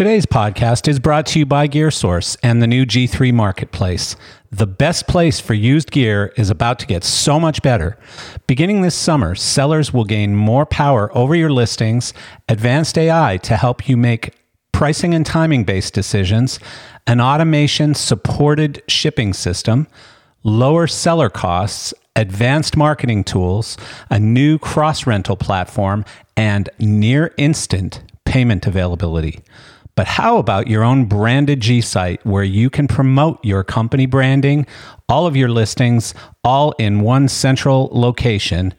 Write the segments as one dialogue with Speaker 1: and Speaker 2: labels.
Speaker 1: Today's podcast is brought to you by GearSource and the new G3 Marketplace. The best place for used gear is about to get so much better. Beginning this summer, sellers will gain more power over your listings, advanced AI to help you make pricing and timing based decisions, an automation supported shipping system, lower seller costs, advanced marketing tools, a new cross rental platform, and near instant payment availability. But how about your own branded G site where you can promote your company branding, all of your listings, all in one central location,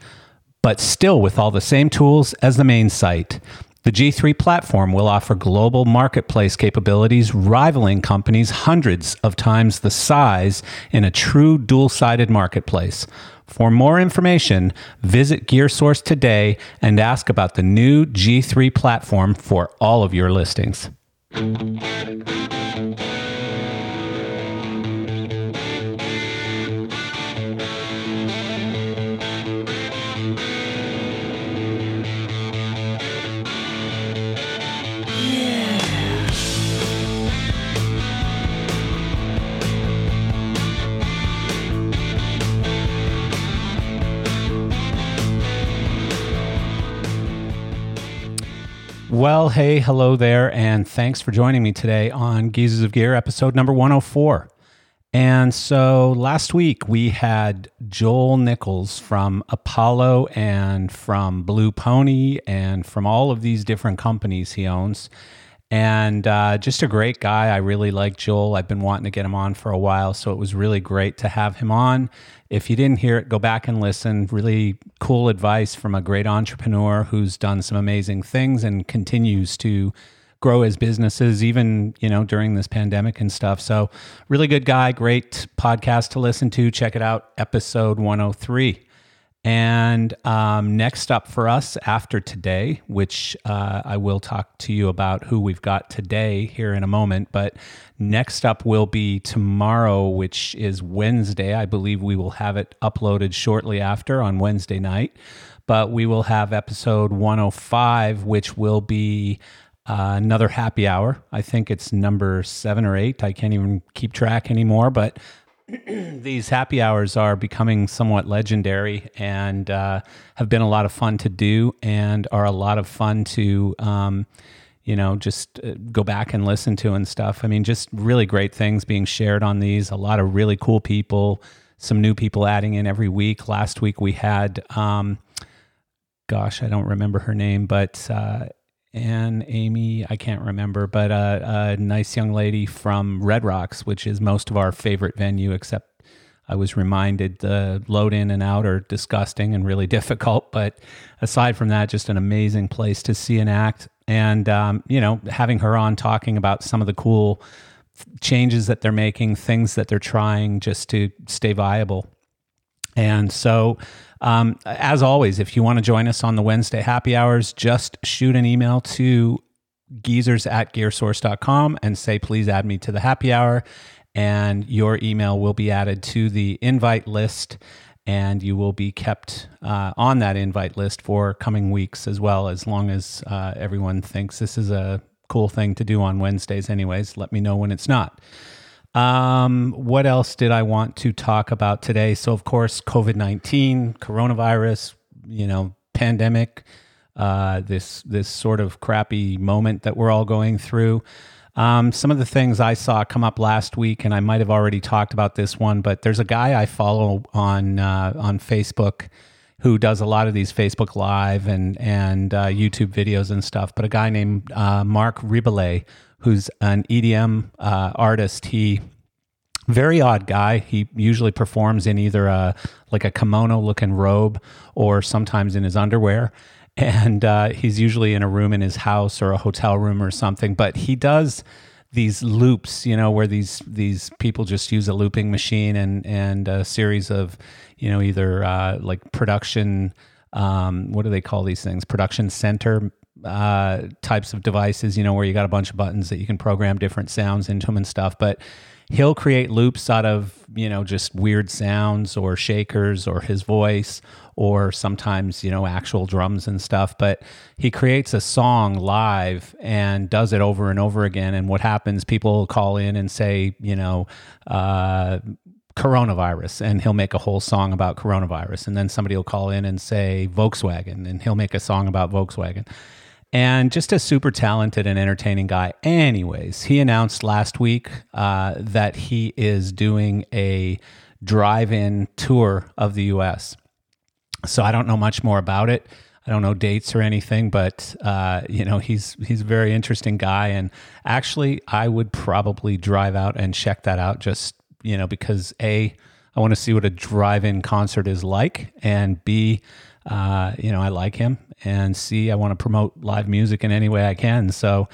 Speaker 1: but still with all the same tools as the main site? The G3 platform will offer global marketplace capabilities rivaling companies hundreds of times the size in a true dual sided marketplace. For more information, visit GearSource today and ask about the new G3 platform for all of your listings. Thank you. Well, hey, hello there, and thanks for joining me today on Geezers of Gear, episode number 104. And so last week we had Joel Nichols from Apollo and from Blue Pony and from all of these different companies he owns and uh, just a great guy. I really like Joel. I've been wanting to get him on for a while, so it was really great to have him on. If you didn't hear it, go back and listen. Really cool advice from a great entrepreneur who's done some amazing things and continues to grow his businesses even you know during this pandemic and stuff so really good guy great podcast to listen to check it out episode 103 and um, next up for us after today, which uh, I will talk to you about who we've got today here in a moment, but next up will be tomorrow, which is Wednesday. I believe we will have it uploaded shortly after on Wednesday night. But we will have episode 105, which will be uh, another happy hour. I think it's number seven or eight. I can't even keep track anymore, but these happy hours are becoming somewhat legendary and uh, have been a lot of fun to do and are a lot of fun to um, you know just uh, go back and listen to and stuff. I mean just really great things being shared on these a lot of really cool people some new people adding in every week. Last week we had um, gosh i don't remember her name but uh, and Amy, I can't remember, but uh, a nice young lady from Red Rocks, which is most of our favorite venue, except I was reminded the load in and out are disgusting and really difficult. But aside from that, just an amazing place to see an act. And, um, you know, having her on talking about some of the cool changes that they're making, things that they're trying just to stay viable. And so um, as always, if you want to join us on the Wednesday happy hours, just shoot an email to geezers at gearsource.com and say, please add me to the happy hour. And your email will be added to the invite list and you will be kept uh, on that invite list for coming weeks as well, as long as uh, everyone thinks this is a cool thing to do on Wednesdays, anyways. Let me know when it's not. Um, what else did I want to talk about today? So, of course, COVID nineteen, coronavirus, you know, pandemic, uh, this this sort of crappy moment that we're all going through. Um, some of the things I saw come up last week, and I might have already talked about this one, but there's a guy I follow on uh, on Facebook who does a lot of these Facebook Live and and uh, YouTube videos and stuff. But a guy named uh, Marc Rebillet who's an EDM uh, artist. He very odd guy. He usually performs in either a like a kimono looking robe or sometimes in his underwear. And uh, he's usually in a room in his house or a hotel room or something. But he does these loops, you know, where these these people just use a looping machine and and a series of, you know, either uh, like production. Um, what do they call these things? Production center uh, types of devices, you know, where you got a bunch of buttons that you can program different sounds into them and stuff. But he'll create loops out of, you know, just weird sounds or shakers or his voice or sometimes, you know, actual drums and stuff. But he creates a song live and does it over and over again. And what happens, people call in and say, you know, uh, coronavirus and he'll make a whole song about coronavirus and then somebody will call in and say Volkswagen and he'll make a song about Volkswagen and just a super talented and entertaining guy. Anyways he announced last week uh, that he is doing a drive-in tour of the us so i don't know much more about it. I don't know dates or anything, but uh, you know he's he's a very interesting guy, and actually I would probably drive out and check that out just you know, because A, I want to see what a drive in concert is like, and B, uh, you know, I like him, and see. I want to promote live music in any way I can. So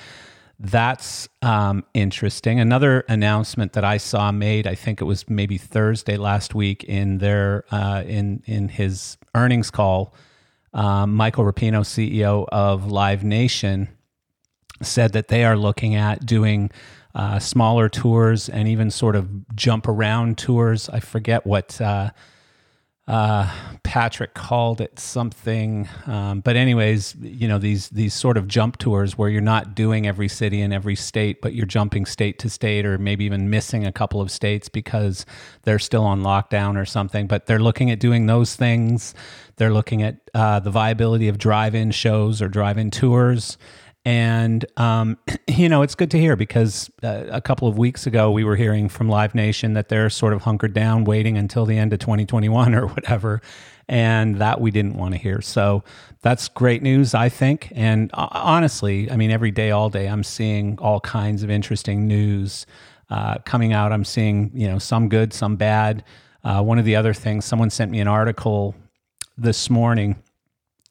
Speaker 1: that's um, interesting. Another announcement that I saw made, I think it was maybe Thursday last week in their uh, in in his earnings call. Um, Michael Rapino, CEO of Live Nation, said that they are looking at doing uh, smaller tours and even sort of jump around tours. I forget what uh, uh, Patrick called it something, um, but anyways, you know these these sort of jump tours where you're not doing every city in every state, but you're jumping state to state, or maybe even missing a couple of states because they're still on lockdown or something. But they're looking at doing those things. They're looking at uh, the viability of drive-in shows or drive-in tours and, um, you know, it's good to hear because uh, a couple of weeks ago, we were hearing from Live Nation that they're sort of hunkered down, waiting until the end of 2021 or whatever. And that we didn't want to hear. So that's great news, I think. And uh, honestly, I mean, every day, all day, I'm seeing all kinds of interesting news uh, coming out. I'm seeing, you know, some good, some bad. Uh, one of the other things, someone sent me an article this morning.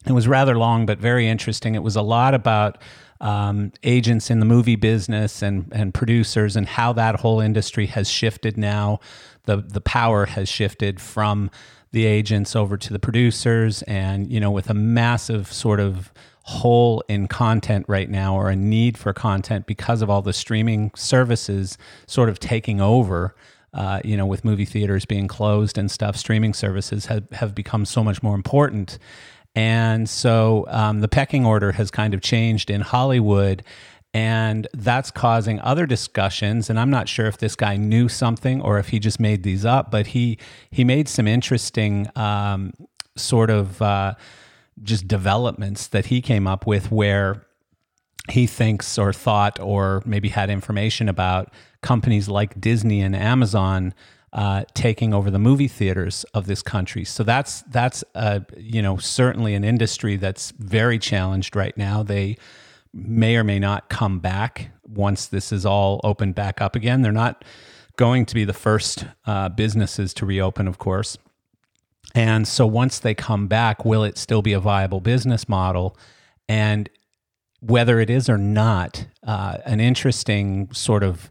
Speaker 1: It was rather long, but very interesting. It was a lot about um, agents in the movie business and and producers and how that whole industry has shifted now. The the power has shifted from the agents over to the producers, and you know, with a massive sort of hole in content right now or a need for content because of all the streaming services sort of taking over. Uh, you know, with movie theaters being closed and stuff, streaming services have, have become so much more important. And so um, the pecking order has kind of changed in Hollywood. And that's causing other discussions. And I'm not sure if this guy knew something or if he just made these up, but he he made some interesting um, sort of uh, just developments that he came up with where he thinks or thought or maybe had information about companies like Disney and Amazon uh, taking over the movie theaters of this country. So that's that's uh, you know certainly an industry that's very challenged right now. They may or may not come back once this is all opened back up again. They're not going to be the first uh, businesses to reopen, of course. And so once they come back, will it still be a viable business model? And whether it is or not, uh, an interesting sort of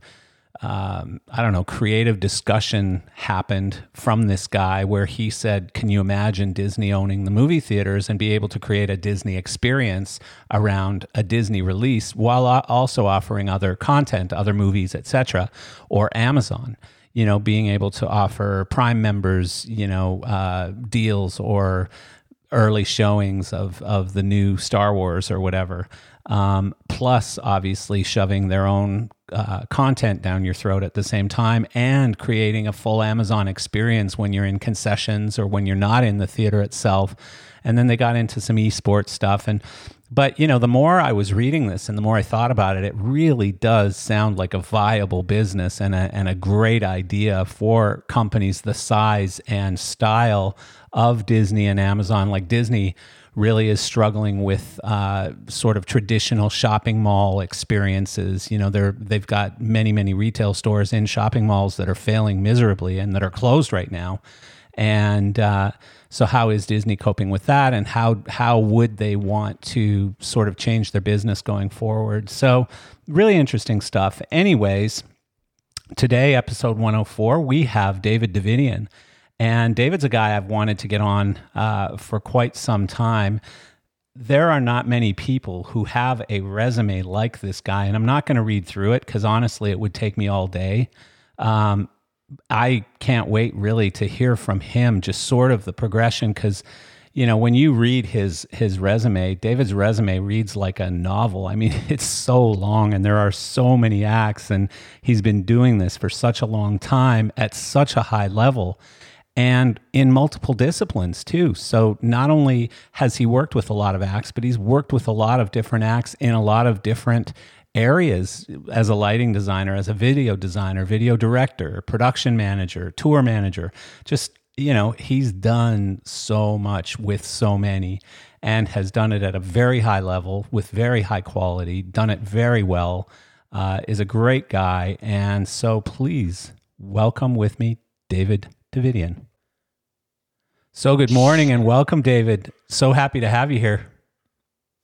Speaker 1: um, I don't know, creative discussion happened from this guy where he said, Can you imagine Disney owning the movie theaters and be able to create a Disney experience around a Disney release while also offering other content, other movies, etc., or Amazon? You know, being able to offer Prime members, you know, uh, deals or early showings of of the new Star Wars or whatever. Um, plus, obviously, shoving their own uh, content down your throat at the same time and creating a full Amazon experience when you're in concessions or when you're not in the theater itself. And then they got into some esports stuff. And, but, you know, the more I was reading this and the more I thought about it, it really does sound like a viable business and a, and a great idea for companies the size and style of Disney and Amazon. Like Disney really is struggling with uh, sort of traditional shopping mall experiences. You know, they're they've got many many retail stores in shopping malls that are failing miserably and that are closed right now. And uh, so, how is Disney coping with that? And how how would they want to sort of change their business going forward? So, really interesting stuff. Anyways, today, episode 104, we have David Davidian. And David's a guy I've wanted to get on uh, for quite some time. there are not many people who have a resume like this guy, and I'm not going to read through it because honestly, it would take me all day. Um, I can't wait really to hear from him, just sort of the progression, because you know when you read his his resume, David's resume reads like a novel. I mean, it's so long, and there are so many acts, and he's been doing this for such a long time at such a high level and in multiple disciplines too. So not only has he worked with a lot of acts, but he's worked with a lot of different acts in a lot of different areas as a lighting designer, as a video designer, video director, production manager, tour manager. Just, you know, he's done so much with so many and has done it at a very high level with very high quality, done it very well, uh, is a great guy. And so please welcome with me, David Davidian. So, good morning and welcome, David. So happy to have you here.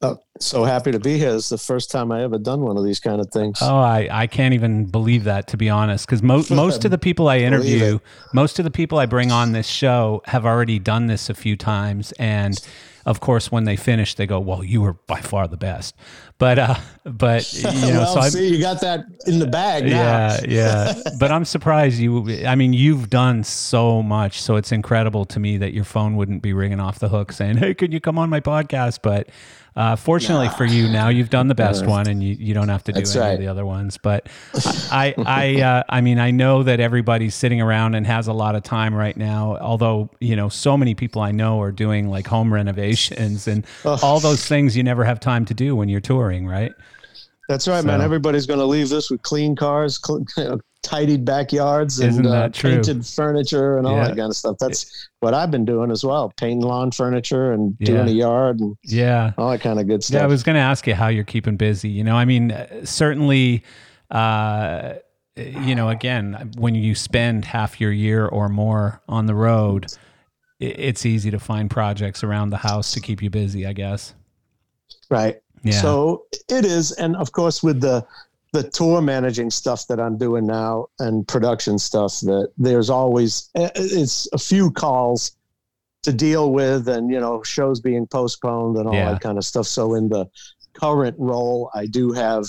Speaker 2: Oh, so happy to be here. It's the first time I ever done one of these kind of things.
Speaker 1: Oh, I, I can't even believe that, to be honest, because mo- most of the people I interview, most of the people I bring on this show have already done this a few times. And of course, when they finish, they go, "Well, you were by far the best." But, uh, but you know,
Speaker 2: well,
Speaker 1: so I
Speaker 2: see, you got that in the bag. Now.
Speaker 1: Yeah, yeah. but I'm surprised you. I mean, you've done so much, so it's incredible to me that your phone wouldn't be ringing off the hook saying, "Hey, could you come on my podcast?" But uh, fortunately nah. for you, now you've done the best one, and you, you don't have to do That's any right. of the other ones. But I I uh, I mean, I know that everybody's sitting around and has a lot of time right now. Although you know, so many people I know are doing like home renovations and oh. all those things you never have time to do when you're touring, right?
Speaker 2: That's right, so. man. Everybody's going to leave this with clean cars, cl- tidied backyards, and uh, painted furniture and all yeah. that kind of stuff. That's what I've been doing as well: painting lawn furniture and yeah. doing a yard and
Speaker 1: yeah,
Speaker 2: all that kind of good stuff.
Speaker 1: Yeah, I was going to ask you how you're keeping busy. You know, I mean, certainly. Uh, you know, again, when you spend half your year or more on the road, it's easy to find projects around the house to keep you busy, I guess.
Speaker 2: Right. Yeah. So it is, and of course, with the the tour managing stuff that I'm doing now and production stuff, that there's always eh, it's a few calls to deal with, and you know, shows being postponed and all yeah. that kind of stuff. So in the current role, I do have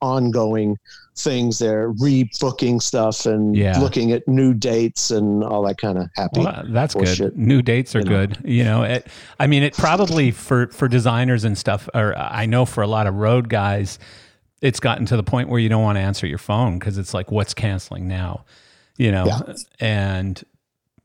Speaker 2: ongoing things there, rebooking stuff and yeah. looking at new dates and all that kind of happy. Well,
Speaker 1: that's good. New dates are you good. Know. You know, it, I mean, it probably for for designers and stuff, or I know for a lot of road guys, it's gotten to the point where you don't want to answer your phone because it's like, what's canceling now? You know, yeah. and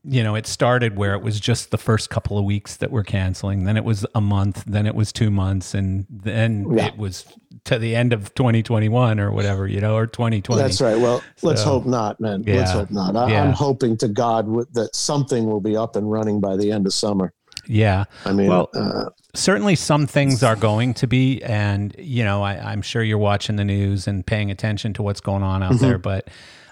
Speaker 1: you know, it started where it was just the first couple of weeks that were canceling. Then it was a month. Then it was two months, and then yeah. it was to the end of 2021 or whatever, you know, or 2020.
Speaker 2: That's right. Well, so, let's hope not, man. Yeah. Let's hope not. I, am hoping to God w- that something will be up and running by the end of summer.
Speaker 1: Yeah.
Speaker 2: I mean,
Speaker 1: well, uh, certainly some things are going to be, and you know, I, am sure you're watching the news and paying attention to what's going on out mm-hmm. there, but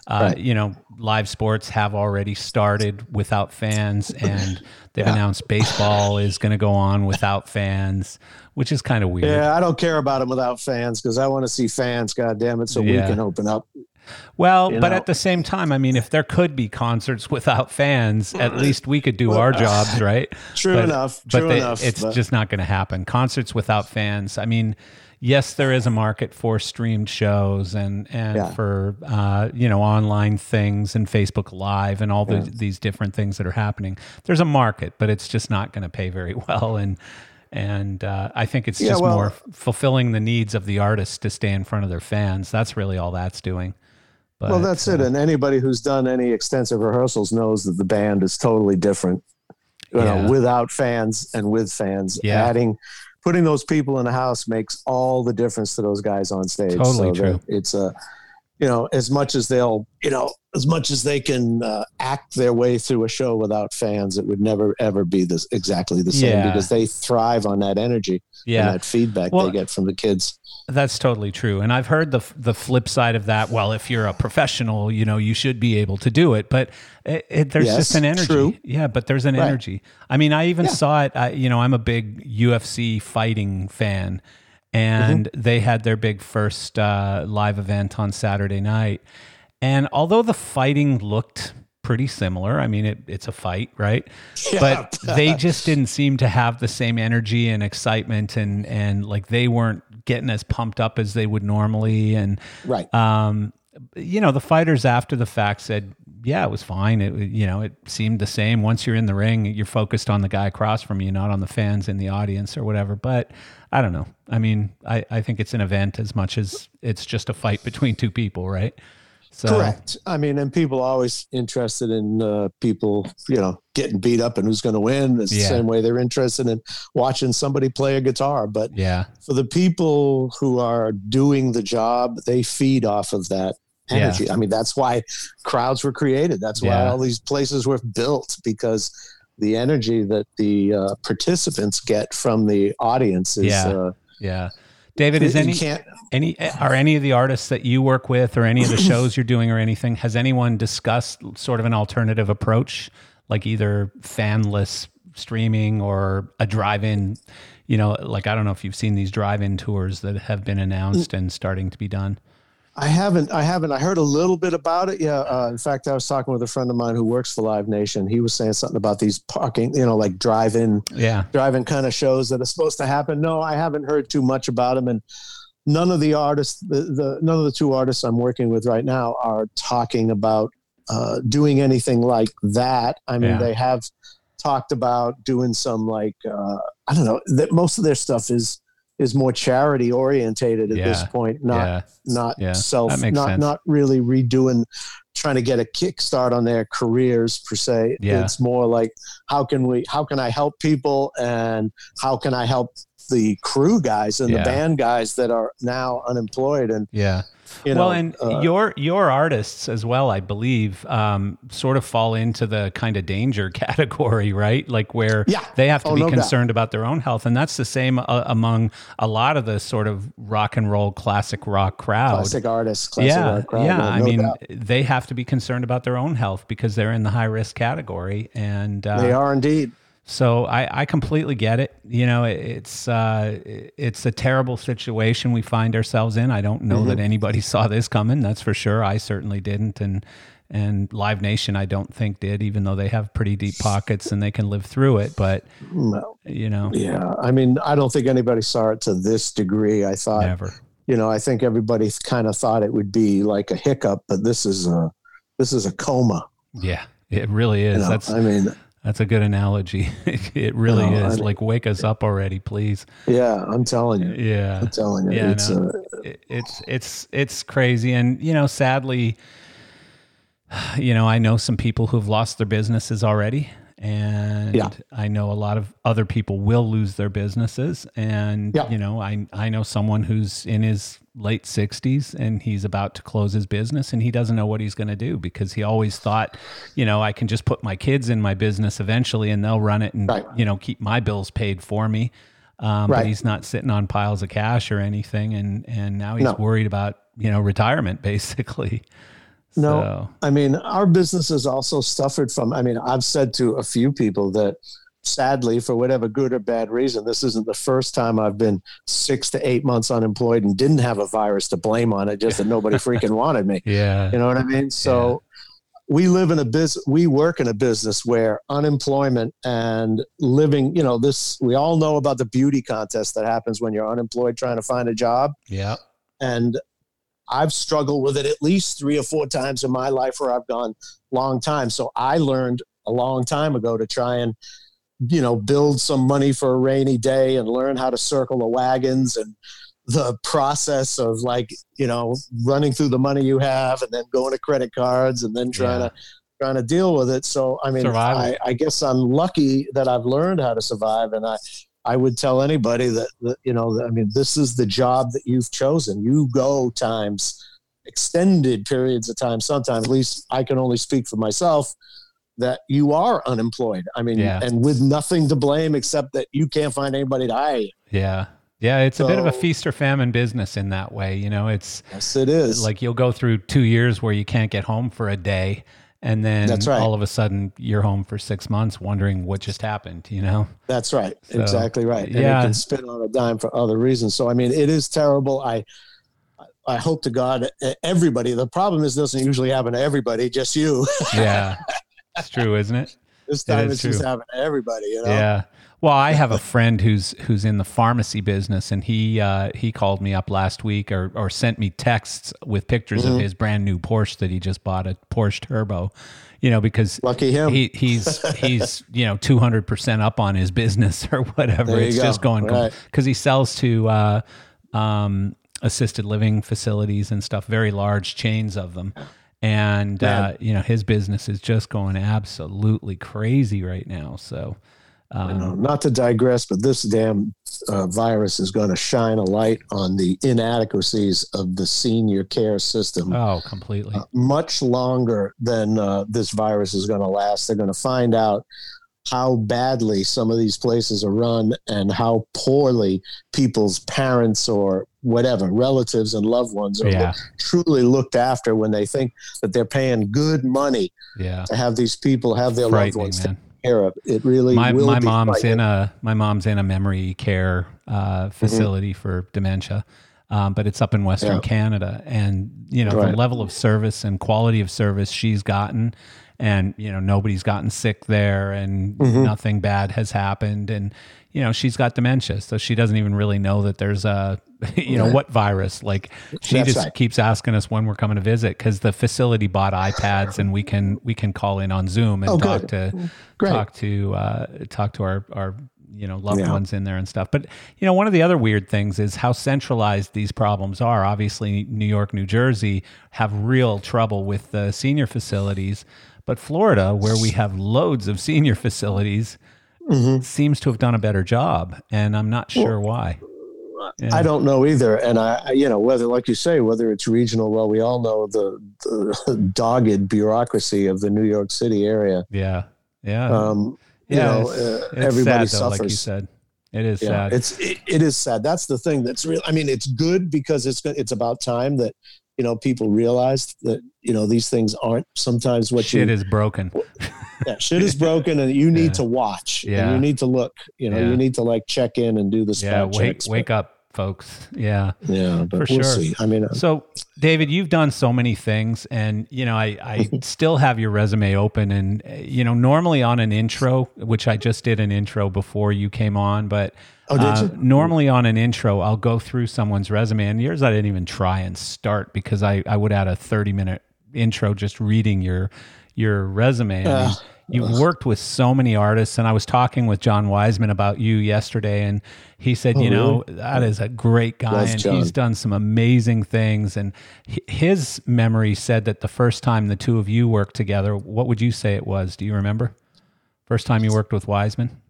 Speaker 1: uh, right. You know, live sports have already started without fans, and they've yeah. announced baseball is going to go on without fans, which is kind of weird.
Speaker 2: Yeah, I don't care about them without fans because I want to see fans. God damn it, so yeah. we can open up.
Speaker 1: Well, you but know? at the same time, I mean, if there could be concerts without fans, at least we could do well, our jobs, right?
Speaker 2: True
Speaker 1: but,
Speaker 2: enough. True
Speaker 1: but they,
Speaker 2: enough.
Speaker 1: It's but. just not going to happen. Concerts without fans. I mean, yes, there is a market for streamed shows and and yeah. for uh, you know online things and Facebook Live and all yeah. the, these different things that are happening. There's a market, but it's just not going to pay very well. And and uh, I think it's yeah, just well, more fulfilling the needs of the artists to stay in front of their fans. That's really all that's doing.
Speaker 2: But, well, that's uh, it. And anybody who's done any extensive rehearsals knows that the band is totally different. You know, without fans and with fans, adding putting those people in the house makes all the difference to those guys on stage.
Speaker 1: Totally so true.
Speaker 2: It's a, you know, as much as they'll, you know, as much as they can uh, act their way through a show without fans, it would never ever be this exactly the same yeah. because they thrive on that energy yeah. and that feedback well, they get from the kids.
Speaker 1: That's totally true. And I've heard the the flip side of that. Well, if you're a professional, you know, you should be able to do it. But it, it, there's yes, just an energy.
Speaker 2: True.
Speaker 1: Yeah, but there's an right. energy. I mean, I even yeah. saw it. I, you know, I'm a big UFC fighting fan, and mm-hmm. they had their big first uh, live event on Saturday night. And although the fighting looked pretty similar. I mean, it, it's a fight, right? Yeah. But they just didn't seem to have the same energy and excitement, and and like they weren't getting as pumped up as they would normally. And
Speaker 2: right,
Speaker 1: um, you know, the fighters after the fact said, yeah, it was fine. It you know, it seemed the same. Once you're in the ring, you're focused on the guy across from you, not on the fans in the audience or whatever. But I don't know. I mean, I, I think it's an event as much as it's just a fight between two people, right?
Speaker 2: So, Correct. I mean, and people are always interested in uh, people, you know, getting beat up and who's going to win. It's yeah. the same way they're interested in watching somebody play a guitar. But
Speaker 1: yeah,
Speaker 2: for the people who are doing the job, they feed off of that energy. Yeah. I mean, that's why crowds were created. That's why yeah. all these places were built because the energy that the uh, participants get from the audience is.
Speaker 1: Yeah. Uh, yeah. David, is any any are any of the artists that you work with, or any of the shows you're doing, or anything? Has anyone discussed sort of an alternative approach, like either fanless streaming or a drive-in? You know, like I don't know if you've seen these drive-in tours that have been announced and starting to be done.
Speaker 2: I haven't. I haven't. I heard a little bit about it. Yeah. Uh, in fact, I was talking with a friend of mine who works for Live Nation. He was saying something about these parking, you know, like drive-in,
Speaker 1: yeah,
Speaker 2: drive-in kind of shows that are supposed to happen. No, I haven't heard too much about them, and none of the artists, the, the none of the two artists I'm working with right now are talking about uh, doing anything like that. I mean, yeah. they have talked about doing some like uh, I don't know. That most of their stuff is is more charity orientated at yeah. this point, not yeah. not yeah. self, not sense. not really redoing, trying to get a kickstart on their careers per se. It's more like how can we, how can I help people, and how can I help the crew guys and the band guys that are now unemployed and
Speaker 1: yeah you know, well, and uh, your your artists as well, I believe, um, sort of fall into the kind of danger category, right? Like where
Speaker 2: yeah.
Speaker 1: they have to oh, be no concerned doubt. about their own health, and that's the same uh, among a lot of the sort of rock and roll classic rock crowd,
Speaker 2: classic artists, classic
Speaker 1: yeah,
Speaker 2: crowd,
Speaker 1: yeah. No, I mean, doubt. they have to be concerned about their own health because they're in the high risk category, and
Speaker 2: uh, they are indeed.
Speaker 1: So I, I completely get it. You know, it, it's uh, it's a terrible situation we find ourselves in. I don't know mm-hmm. that anybody saw this coming. That's for sure. I certainly didn't, and and Live Nation I don't think did, even though they have pretty deep pockets and they can live through it. But no. you know,
Speaker 2: yeah. I mean, I don't think anybody saw it to this degree. I thought
Speaker 1: never.
Speaker 2: You know, I think everybody kind of thought it would be like a hiccup, but this is a this is a coma.
Speaker 1: Yeah, it really is. You know, That's
Speaker 2: I mean
Speaker 1: that's a good analogy. it really no, is. I, like, wake us up already, please.
Speaker 2: Yeah, I'm telling you.
Speaker 1: Yeah,
Speaker 2: I'm telling you.
Speaker 1: Yeah, it's, no, uh, it's it's it's crazy, and you know, sadly, you know, I know some people who've lost their businesses already, and yeah. I know a lot of other people will lose their businesses. And yeah. you know, I I know someone who's in his late 60s and he's about to close his business and he doesn't know what he's going to do because he always thought, you know, I can just put my kids in my business eventually and they'll run it and right. you know, keep my bills paid for me. Um, right. but he's not sitting on piles of cash or anything and and now he's no. worried about, you know, retirement basically.
Speaker 2: No, so. I mean, our business has also suffered from. I mean, I've said to a few people that sadly, for whatever good or bad reason, this isn't the first time I've been six to eight months unemployed and didn't have a virus to blame on it, just that nobody freaking wanted me.
Speaker 1: Yeah.
Speaker 2: You know what I mean? So yeah. we live in a business, we work in a business where unemployment and living, you know, this, we all know about the beauty contest that happens when you're unemployed trying to find a job.
Speaker 1: Yeah.
Speaker 2: And I've struggled with it at least three or four times in my life where I've gone long time. So I learned a long time ago to try and, you know, build some money for a rainy day and learn how to circle the wagons and the process of like, you know, running through the money you have and then going to credit cards and then trying yeah. to trying to deal with it. So I mean, I, I guess I'm lucky that I've learned how to survive and I I would tell anybody that, that you know, I mean, this is the job that you've chosen. You go times extended periods of time. Sometimes, at least I can only speak for myself, that you are unemployed. I mean, yeah. and with nothing to blame except that you can't find anybody to hire.
Speaker 1: Yeah. Yeah, it's so, a bit of a feast or famine business in that way. You know, it's
Speaker 2: yes, it is.
Speaker 1: Like you'll go through two years where you can't get home for a day, and then
Speaker 2: that's right.
Speaker 1: all of a sudden you're home for six months wondering what just happened you know
Speaker 2: that's right so, exactly right and yeah. it can spin on a dime for other reasons so i mean it is terrible i i hope to god everybody the problem is doesn't usually happen to everybody just you
Speaker 1: yeah it's true, isn't it?
Speaker 2: This time it it's true. just happening to everybody, you know?
Speaker 1: Yeah. Well, I have a friend who's who's in the pharmacy business, and he uh, he called me up last week or or sent me texts with pictures mm-hmm. of his brand new Porsche that he just bought, a Porsche Turbo. You know, because
Speaker 2: lucky him,
Speaker 1: he, he's he's you know two hundred percent up on his business or whatever. It's go. just going because right. he sells to uh, um, assisted living facilities and stuff, very large chains of them and uh, you know his business is just going absolutely crazy right now. So
Speaker 2: um, not to digress, but this damn uh, virus is going to shine a light on the inadequacies of the senior care system.
Speaker 1: Oh, completely. Uh,
Speaker 2: much longer than uh, this virus is going to last. They're going to find out how badly some of these places are run and how poorly people's parents or whatever relatives and loved ones are yeah. truly looked after when they think that they're paying good money
Speaker 1: yeah.
Speaker 2: to have these people have their loved ones man care of. It really
Speaker 1: my my mom's in a my mom's in a memory care uh, mm-hmm. facility mm-hmm. for dementia. Um, but it's up in Western yeah. Canada, and you know right. the level of service and quality of service she's gotten, and you know nobody's gotten sick there, and mm-hmm. nothing bad has happened, and you know she's got dementia, so she doesn't even really know that there's a you know what virus? Like she That's just right. keeps asking us when we're coming to visit because the facility bought ipads and we can we can call in on zoom and oh, talk to talk to uh, talk to our our you know loved yeah. ones in there and stuff. But you know one of the other weird things is how centralized these problems are. Obviously new york new jersey have real trouble with the senior facilities but florida where we have loads of senior facilities mm-hmm. seems to have done a better job and i'm not sure well, why
Speaker 2: yeah. I don't know either. And I, you know, whether, like you say, whether it's regional, well, we all know the, the dogged bureaucracy of the New York City area.
Speaker 1: Yeah. Yeah. Um, yeah. You know, uh, everybody sad, though, suffers. Like you said. It is yeah, sad.
Speaker 2: It's it, it is sad. That's the thing. That's real. I mean, it's good because it's it's about time that you know people realized that you know these things aren't sometimes what
Speaker 1: shit
Speaker 2: you,
Speaker 1: is broken.
Speaker 2: yeah, shit is broken, and you need yeah. to watch. Yeah, you need to look. You know, you need to like check in and do the
Speaker 1: yeah. Wake checks, wake up folks. Yeah.
Speaker 2: Yeah. for we'll sure. See. I mean, uh,
Speaker 1: so David, you've done so many things and, you know, I, I still have your resume open and, you know, normally on an intro, which I just did an intro before you came on, but
Speaker 2: oh, uh,
Speaker 1: normally on an intro, I'll go through someone's resume and yours, I didn't even try and start because I, I would add a 30 minute intro, just reading your, your resume. Uh, You've worked with so many artists, and I was talking with John Wiseman about you yesterday, and he said, oh, you know, really? that is a great guy, and John. he's done some amazing things. And his memory said that the first time the two of you worked together, what would you say it was? Do you remember? First time you worked with Wiseman?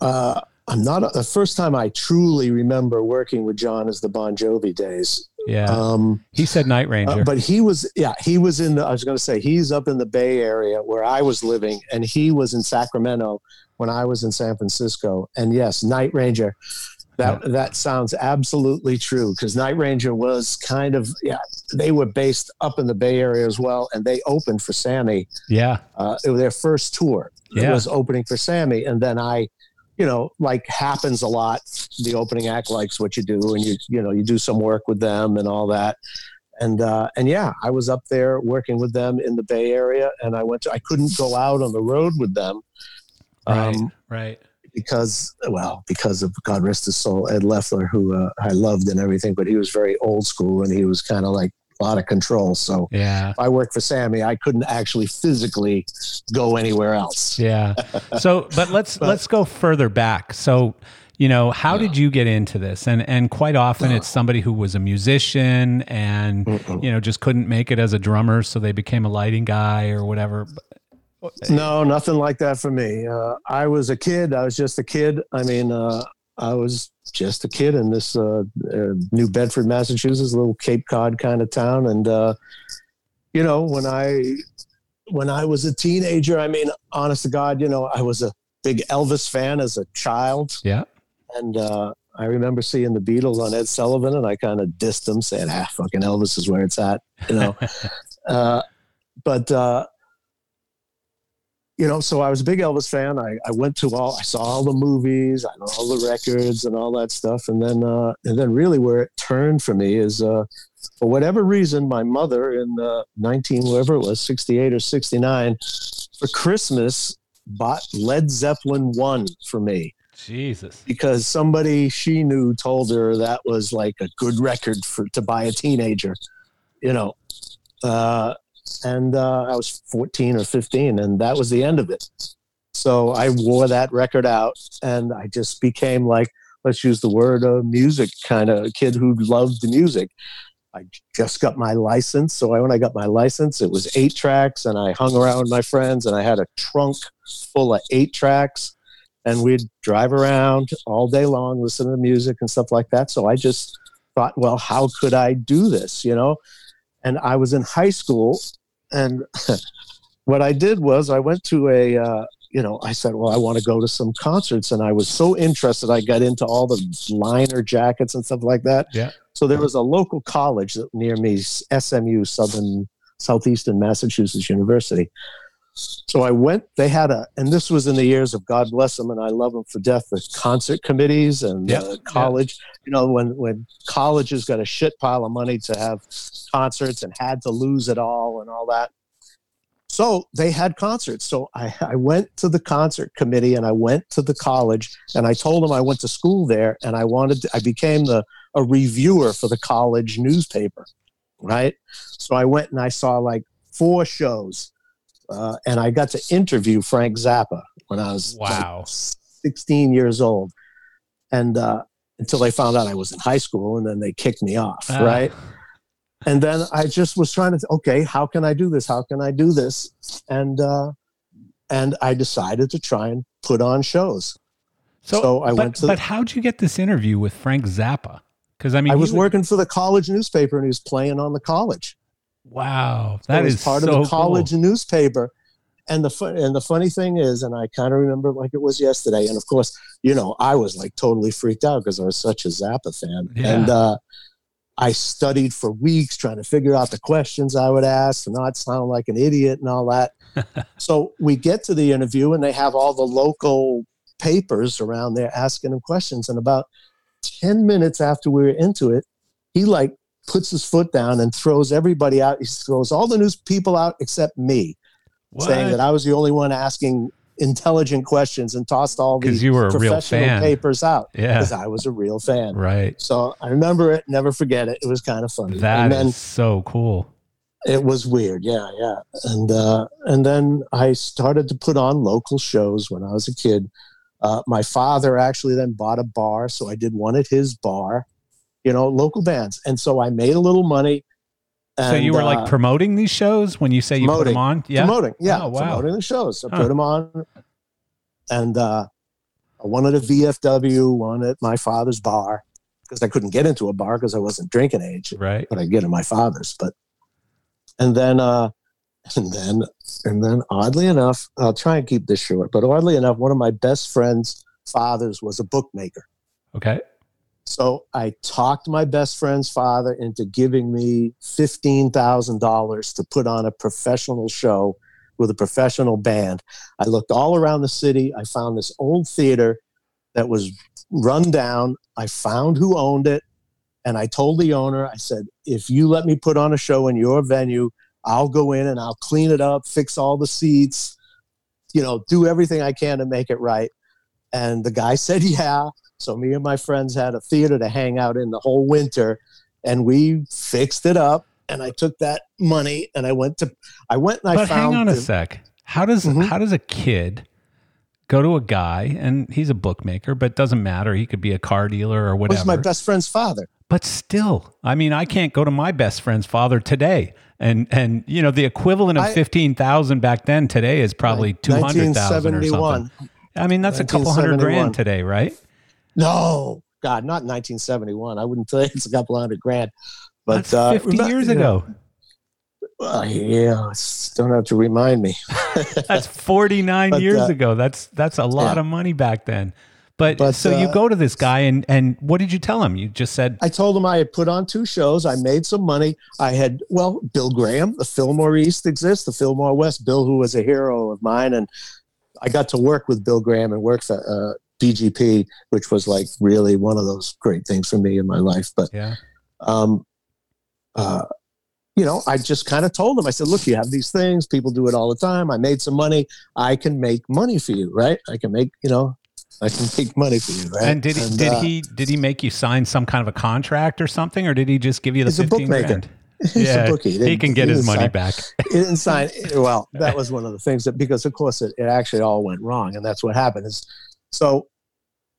Speaker 2: Uh, I'm not the first time I truly remember working with John is the Bon Jovi days.
Speaker 1: Yeah. Um, he said Night Ranger.
Speaker 2: Uh, but he was, yeah, he was in the, I was going to say, he's up in the Bay Area where I was living, and he was in Sacramento when I was in San Francisco. And yes, Night Ranger. That, yeah. that sounds absolutely true because Night Ranger was kind of yeah they were based up in the Bay Area as well and they opened for Sammy
Speaker 1: yeah
Speaker 2: uh, it was their first tour yeah. it was opening for Sammy and then I you know, like happens a lot. The opening act likes what you do, and you you know you do some work with them and all that. And uh, and yeah, I was up there working with them in the Bay Area, and I went to I couldn't go out on the road with them,
Speaker 1: um, right, right,
Speaker 2: because well because of God rest his soul Ed Leffler, who uh, I loved and everything, but he was very old school, and he was kind of like a lot of control. So
Speaker 1: yeah, if
Speaker 2: I worked for Sammy. I couldn't actually physically go anywhere else.
Speaker 1: Yeah. So, but let's but, let's go further back. So, you know, how yeah. did you get into this? And and quite often it's somebody who was a musician and Mm-mm. you know just couldn't make it as a drummer, so they became a lighting guy or whatever.
Speaker 2: No, nothing like that for me. Uh, I was a kid. I was just a kid. I mean, uh, I was just a kid in this uh, uh, New Bedford, Massachusetts, little Cape Cod kind of town, and uh, you know when I when I was a teenager, I mean, honest to God, you know, I was a big Elvis fan as a child.
Speaker 1: Yeah,
Speaker 2: and uh, I remember seeing the Beatles on Ed Sullivan, and I kind of dissed them, saying, "Ah, fucking Elvis is where it's at," you know. uh, but uh, you know, so I was a big Elvis fan. I, I went to all, I saw all the movies, I know all the records and all that stuff. And then, uh, and then really where it turned for me is, uh, for whatever reason, my mother in uh, 19, whatever it was, 68 or 69, for Christmas bought Led Zeppelin 1 for me.
Speaker 1: Jesus.
Speaker 2: Because somebody she knew told her that was like a good record for to buy a teenager, you know. Uh, and uh, I was 14 or 15, and that was the end of it. So I wore that record out, and I just became like, let's use the word, a music kind of kid who loved the music. I just got my license. So I, when I got my license, it was eight tracks, and I hung around with my friends, and I had a trunk full of eight tracks, and we'd drive around all day long, listen to music and stuff like that. So I just thought, well, how could I do this? You know, and I was in high school, and what I did was I went to a, uh, you know, I said, well, I want to go to some concerts, and I was so interested, I got into all the liner jackets and stuff like that.
Speaker 1: Yeah.
Speaker 2: So there was a local college near me, SMU, Southern Southeastern Massachusetts University. So I went, they had a, and this was in the years of God bless them, and I love them for death, the concert committees and
Speaker 1: yep.
Speaker 2: uh, college. You know, when, when colleges got a shit pile of money to have concerts and had to lose it all and all that. So they had concerts. So I, I went to the concert committee and I went to the college and I told them I went to school there and I wanted, to, I became the, a reviewer for the college newspaper. Right. So I went and I saw like four shows uh, and I got to interview Frank Zappa when I was
Speaker 1: wow.
Speaker 2: Like 16 years old. And uh, until they found out I was in high school and then they kicked me off. Uh. Right. And then I just was trying to, okay, how can I do this? How can I do this? And, uh, and I decided to try and put on shows.
Speaker 1: So, so I but, went to. But how'd you get this interview with Frank Zappa? Because I mean,
Speaker 2: I was working for the college newspaper and he was playing on the college.
Speaker 1: Wow, that is
Speaker 2: part
Speaker 1: so
Speaker 2: of the college
Speaker 1: cool.
Speaker 2: newspaper. And the fun, and the funny thing is, and I kind of remember like it was yesterday. And of course, you know, I was like totally freaked out because I was such a Zappa fan.
Speaker 1: Yeah.
Speaker 2: And uh, I studied for weeks trying to figure out the questions I would ask to not sound like an idiot and all that. so we get to the interview, and they have all the local papers around there asking him questions. And about ten minutes after we were into it, he like puts his foot down and throws everybody out. He throws all the news people out except me, what? saying that I was the only one asking intelligent questions and tossed all these
Speaker 1: you were a
Speaker 2: professional papers out.
Speaker 1: Yeah.
Speaker 2: Because I was a real fan.
Speaker 1: Right.
Speaker 2: So I remember it, never forget it. It was kind of funny.
Speaker 1: That and then, is so cool.
Speaker 2: It was weird, yeah, yeah. And uh, and then I started to put on local shows when I was a kid. Uh, my father actually then bought a bar, so I did one at his bar you know, local bands. And so I made a little money.
Speaker 1: And, so you were like uh, promoting these shows when you say you put them on?
Speaker 2: Yeah. Promoting. Yeah. Oh, wow. Promoting the shows. I huh. put them on. And uh, one at a VFW, one at my father's bar because I couldn't get into a bar because I wasn't drinking age.
Speaker 1: Right.
Speaker 2: But I get in my father's. But, and then, uh, and then, and then oddly enough, I'll try and keep this short, but oddly enough, one of my best friends' fathers was a bookmaker.
Speaker 1: Okay.
Speaker 2: So I talked my best friend's father into giving me $15,000 to put on a professional show with a professional band. I looked all around the city. I found this old theater that was run down. I found who owned it. And I told the owner, I said, if you let me put on a show in your venue, I'll go in and I'll clean it up, fix all the seats, you know, do everything I can to make it right. And the guy said, yeah. So me and my friends had a theater to hang out in the whole winter, and we fixed it up. And I took that money and I went to I went and I
Speaker 1: but
Speaker 2: found.
Speaker 1: hang on a sec. How does mm-hmm. how does a kid go to a guy and he's a bookmaker, but doesn't matter. He could be a car dealer or whatever.
Speaker 2: Was my best friend's father.
Speaker 1: But still, I mean, I can't go to my best friend's father today. And and you know the equivalent of I, fifteen thousand back then today is probably two hundred thousand or something. I mean, that's a couple hundred grand today, right?
Speaker 2: No, God, not 1971. I wouldn't say it's a couple hundred grand. But
Speaker 1: That's uh, 50 uh, years ago.
Speaker 2: Uh, yeah, don't have to remind me.
Speaker 1: that's 49 but, years uh, ago. That's that's a lot yeah. of money back then. But, but so uh, you go to this guy and and what did you tell him? You just said
Speaker 2: I told him I had put on two shows. I made some money. I had well, Bill Graham, the Fillmore East exists, the Fillmore West. Bill, who was a hero of mine, and I got to work with Bill Graham and work for BGP, which was like really one of those great things for me in my life. But
Speaker 1: yeah,
Speaker 2: um, uh, you know, I just kind of told him. I said, "Look, you have these things. People do it all the time. I made some money. I can make money for you, right? I can make, you know, I can make money for you, right?
Speaker 1: And did he, and, did uh, he did he make you sign some kind of a contract or something, or did he just give you the
Speaker 2: he's
Speaker 1: fifteen
Speaker 2: a bookmaker.
Speaker 1: grand?
Speaker 2: He's
Speaker 1: yeah,
Speaker 2: a bookie.
Speaker 1: He, he can get his money
Speaker 2: sign,
Speaker 1: back.
Speaker 2: he didn't sign. Well, that was one of the things that because of course it, it actually all went wrong, and that's what happened. Is so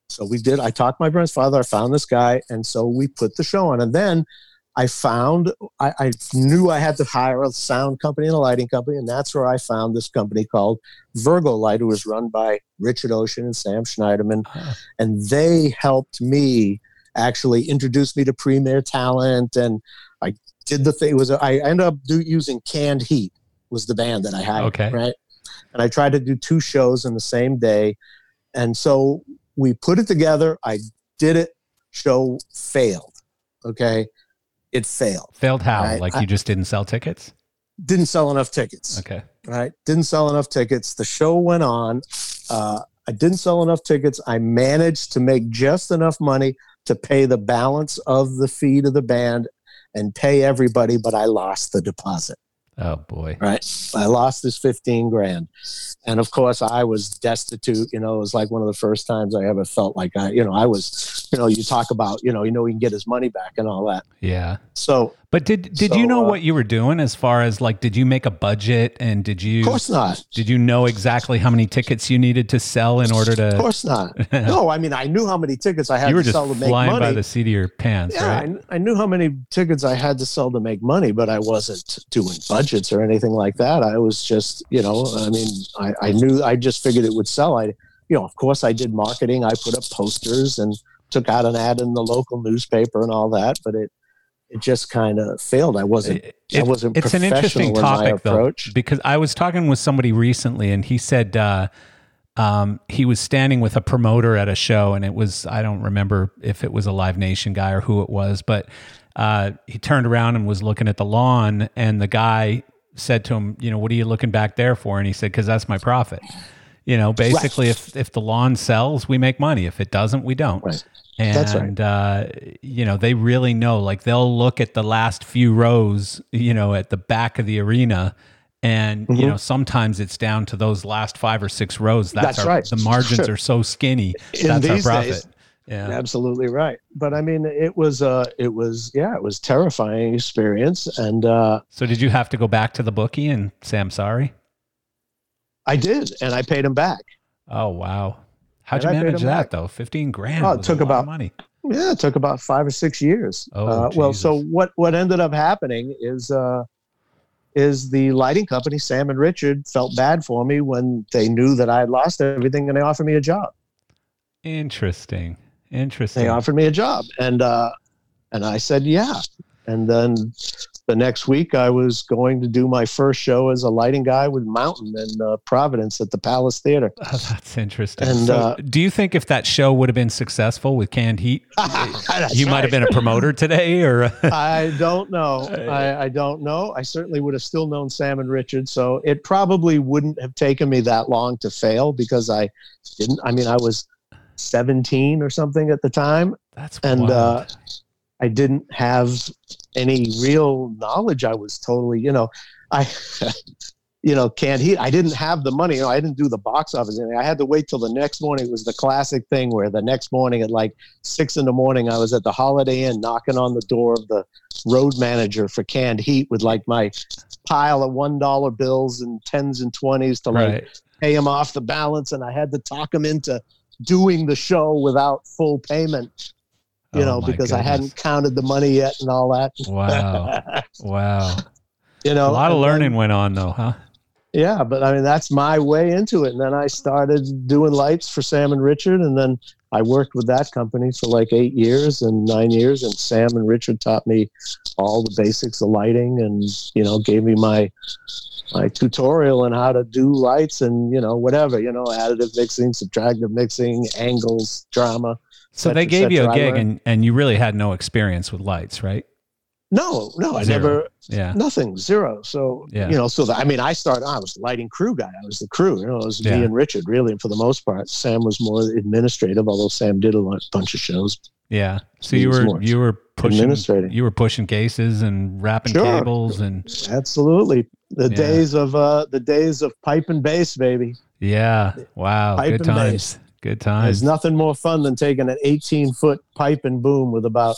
Speaker 2: so we did. I talked to my brother's father. I found this guy, and so we put the show on. And then I found I, I, knew I had to hire a sound company and a lighting company, and that's where I found this company called Virgo Light, who was run by Richard Ocean and Sam Schneiderman, ah. and they helped me actually introduce me to Premier Talent, and I did the thing. it Was I ended up do, using Canned Heat was the band that I had,
Speaker 1: okay.
Speaker 2: right? And I tried to do two shows in the same day, and so we put it together. I did it. Show failed. Okay it failed.
Speaker 1: Failed how? Right? Like you just didn't sell tickets?
Speaker 2: Didn't sell enough tickets.
Speaker 1: Okay.
Speaker 2: Right. Didn't sell enough tickets. The show went on. Uh, I didn't sell enough tickets. I managed to make just enough money to pay the balance of the fee to the band and pay everybody, but I lost the deposit.
Speaker 1: Oh boy.
Speaker 2: Right. I lost this 15 grand. And of course I was destitute. You know, it was like one of the first times I ever felt like I, you know, I was, you know, you talk about, you know, you know, he can get his money back and all that.
Speaker 1: Yeah.
Speaker 2: So,
Speaker 1: but did, did so, you know uh, what you were doing as far as like, did you make a budget and did you,
Speaker 2: of course not.
Speaker 1: Did you know exactly how many tickets you needed to sell in order to,
Speaker 2: of course not. no, I mean, I knew how many tickets I had
Speaker 1: you were
Speaker 2: to
Speaker 1: just
Speaker 2: sell to make
Speaker 1: flying
Speaker 2: money.
Speaker 1: by the seat of your pants.
Speaker 2: Yeah.
Speaker 1: Right?
Speaker 2: I, I knew how many tickets I had to sell to make money, but I wasn't doing budgets or anything like that. I was just, you know, I mean, I, I knew, I just figured it would sell. I, you know, of course I did marketing. I put up posters and took out an ad in the local newspaper and all that, but it, it just kind of failed. I wasn't. It, I wasn't.
Speaker 1: It's an interesting topic, though, because I was talking with somebody recently, and he said uh, um, he was standing with a promoter at a show, and it was I don't remember if it was a Live Nation guy or who it was, but uh, he turned around and was looking at the lawn, and the guy said to him, "You know, what are you looking back there for?" And he said, "Because that's my profit." You know, basically, right. if if the lawn sells, we make money. If it doesn't, we don't.
Speaker 2: Right.
Speaker 1: And
Speaker 2: That's right.
Speaker 1: uh, you know, they really know. Like they'll look at the last few rows, you know, at the back of the arena, and mm-hmm. you know, sometimes it's down to those last five or six rows. That's,
Speaker 2: That's
Speaker 1: our,
Speaker 2: right.
Speaker 1: The margins sure. are so skinny.
Speaker 2: In
Speaker 1: That's our profit.
Speaker 2: Days,
Speaker 1: yeah,
Speaker 2: absolutely right. But I mean, it was, uh, it was, yeah, it was terrifying experience. And uh,
Speaker 1: so, did you have to go back to the bookie and say, "I'm sorry"?
Speaker 2: I did, and I paid him back.
Speaker 1: Oh wow! How'd and you manage that back. though? Fifteen grand.
Speaker 2: Oh, it took about money. Yeah, it took about five or six years. Oh, uh, well, so what? What ended up happening is, uh, is the lighting company Sam and Richard felt bad for me when they knew that I had lost everything, and they offered me a job.
Speaker 1: Interesting. Interesting.
Speaker 2: They offered me a job, and uh, and I said yeah. And then the next week I was going to do my first show as a lighting guy with Mountain in uh, Providence at the Palace Theater.
Speaker 1: Oh, that's interesting. And so uh, do you think if that show would have been successful with Canned Heat, you might have been a promoter today? Or
Speaker 2: I don't know. I, I, don't know. I certainly would have still known Sam and Richard, so it probably wouldn't have taken me that long to fail because I didn't. I mean, I was 17 or something at the time.
Speaker 1: That's
Speaker 2: and
Speaker 1: uh,
Speaker 2: I didn't have any real knowledge. I was totally, you know, I, you know, Canned Heat. I didn't have the money. You know, I didn't do the box office. Anything. I had to wait till the next morning. It was the classic thing where the next morning at like six in the morning, I was at the Holiday Inn knocking on the door of the road manager for Canned Heat with like my pile of one dollar bills and tens and twenties to like right. pay him off the balance, and I had to talk him into doing the show without full payment you oh know, because goodness. I hadn't counted the money yet and all that.
Speaker 1: Wow. wow.
Speaker 2: You know,
Speaker 1: a lot of learning then, went on though, huh?
Speaker 2: Yeah, but I mean, that's my way into it. And then I started doing lights for Sam and Richard. And then I worked with that company for like eight years and nine years. And Sam and Richard taught me all the basics of lighting and, you know, gave me my my tutorial on how to do lights and you know whatever you know additive mixing, subtractive mixing, angles, drama.
Speaker 1: So they gave you a gig and, and you really had no experience with lights, right?
Speaker 2: No, no, I Zero. never. Yeah, nothing, zero. So yeah. you know, so the, I mean, I started. I was the lighting crew guy. I was the crew. You know, it was yeah. me and Richard really, and for the most part. Sam was more administrative, although Sam did a bunch of shows.
Speaker 1: Yeah. So you were you were pushing you were pushing cases and wrapping sure. cables and
Speaker 2: absolutely the yeah. days of uh the days of pipe and base, baby.
Speaker 1: Yeah. Wow. Pipe Good times. Base. Good time.
Speaker 2: There's nothing more fun than taking an 18 foot pipe and boom with about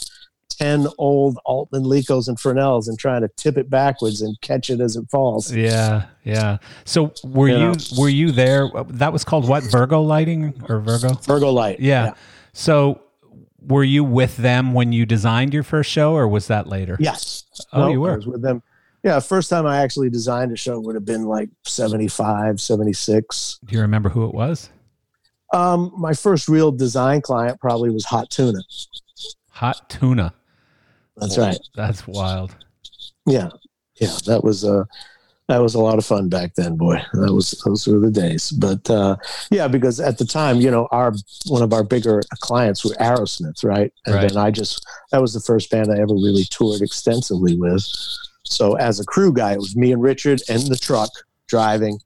Speaker 2: 10 old Altman Lekos and Fresnels and trying to tip it backwards and catch it as it falls.
Speaker 1: Yeah, yeah. So were you, you know? were you there? That was called what? Virgo lighting or Virgo?
Speaker 2: Virgo light.
Speaker 1: Yeah. yeah. So were you with them when you designed your first show or was that later?
Speaker 2: Yes.
Speaker 1: Oh, you were. I
Speaker 2: was with them. Yeah, first time I actually designed a show would have been like 75, 76.
Speaker 1: Do you remember who it was?
Speaker 2: Um, my first real design client probably was Hot Tuna.
Speaker 1: Hot Tuna.
Speaker 2: That's right.
Speaker 1: That's wild.
Speaker 2: Yeah, yeah. That was uh, that was a lot of fun back then, boy. That was those were the days. But uh, yeah, because at the time, you know, our one of our bigger clients were Aerosmith, right? And right. then I just that was the first band I ever really toured extensively with. So as a crew guy, it was me and Richard in the truck driving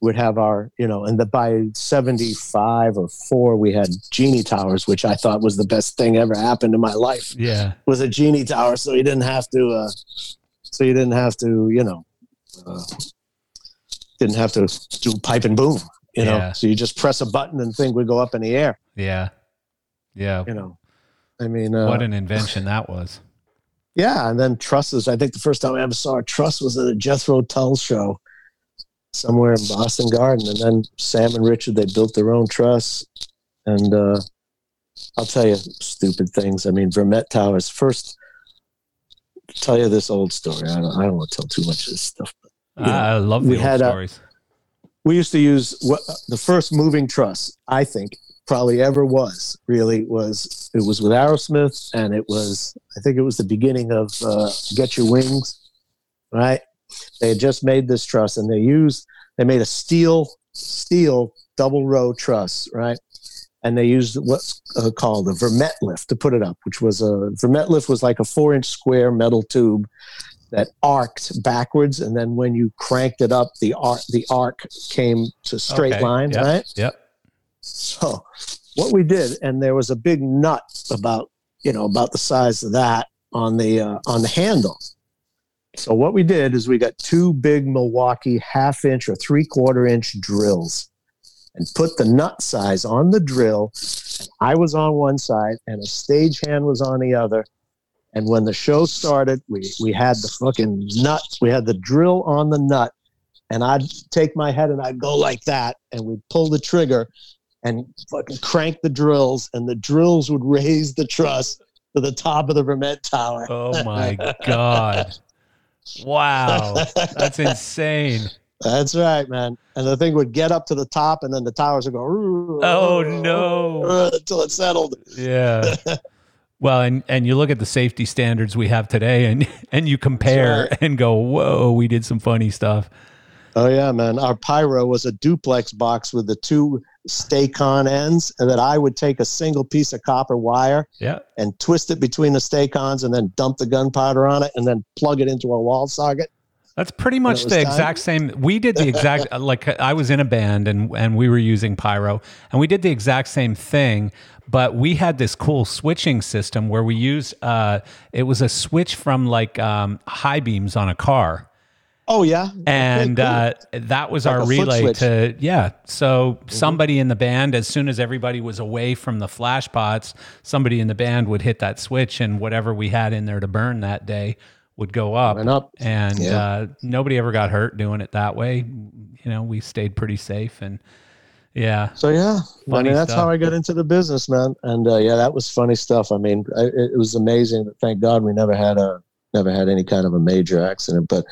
Speaker 2: would have our, you know, and the by 75 or four, we had Genie Towers, which I thought was the best thing ever happened in my life.
Speaker 1: Yeah.
Speaker 2: Was a Genie Tower. So you didn't have to, uh, so you didn't have to, you know, uh, didn't have to do pipe and boom, you know, yeah. so you just press a button and thing would go up in the air.
Speaker 1: Yeah. Yeah.
Speaker 2: You know, I mean, uh,
Speaker 1: what an invention that was.
Speaker 2: Yeah. And then trusses. I think the first time I ever saw a truss was at a Jethro Tull show somewhere in Boston Garden. And then Sam and Richard, they built their own truss. And uh, I'll tell you stupid things. I mean, Vermette Towers. First, tell you this old story. I don't, I don't want to tell too much of this stuff.
Speaker 1: But, I love the we had stories.
Speaker 2: A, we used to use what, the first moving truss, I think, probably ever was really was it was with Aerosmith and it was I think it was the beginning of uh, Get Your Wings, right? They had just made this truss, and they used they made a steel steel double row truss, right? And they used what's uh, called a Vermette lift to put it up, which was a Vermette lift was like a four inch square metal tube that arced backwards, and then when you cranked it up, the arc the arc came to straight okay. line,
Speaker 1: yep.
Speaker 2: right?
Speaker 1: Yep.
Speaker 2: So what we did, and there was a big nut about you know about the size of that on the uh, on the handle so what we did is we got two big Milwaukee half inch or three quarter inch drills and put the nut size on the drill. I was on one side and a stagehand was on the other. And when the show started, we, we had the fucking nut, we had the drill on the nut. And I'd take my head and I'd go like that, and we'd pull the trigger and fucking crank the drills, and the drills would raise the truss to the top of the Vermette Tower.
Speaker 1: Oh my God. Wow, that's insane.
Speaker 2: That's right, man. And the thing would get up to the top, and then the towers would go.
Speaker 1: Oh no!
Speaker 2: Until it settled.
Speaker 1: Yeah. well, and and you look at the safety standards we have today, and and you compare right. and go, "Whoa, we did some funny stuff."
Speaker 2: Oh yeah, man. Our pyro was a duplex box with the two Sta-Kon ends, and that I would take a single piece of copper wire
Speaker 1: yeah.
Speaker 2: and twist it between the Sta-Kons and then dump the gunpowder on it and then plug it into a wall socket.
Speaker 1: That's pretty much the time. exact same. We did the exact like I was in a band and and we were using pyro and we did the exact same thing, but we had this cool switching system where we used uh, it was a switch from like um, high beams on a car
Speaker 2: Oh yeah,
Speaker 1: and okay, cool. uh, that was like our relay to yeah. So mm-hmm. somebody in the band, as soon as everybody was away from the flash pots, somebody in the band would hit that switch, and whatever we had in there to burn that day would go up.
Speaker 2: Went up,
Speaker 1: and yeah. uh, nobody ever got hurt doing it that way. You know, we stayed pretty safe, and yeah.
Speaker 2: So yeah, I mean that's stuff. how I got into the business, man. And uh, yeah, that was funny stuff. I mean, I, it was amazing. Thank God we never had a never had any kind of a major accident, but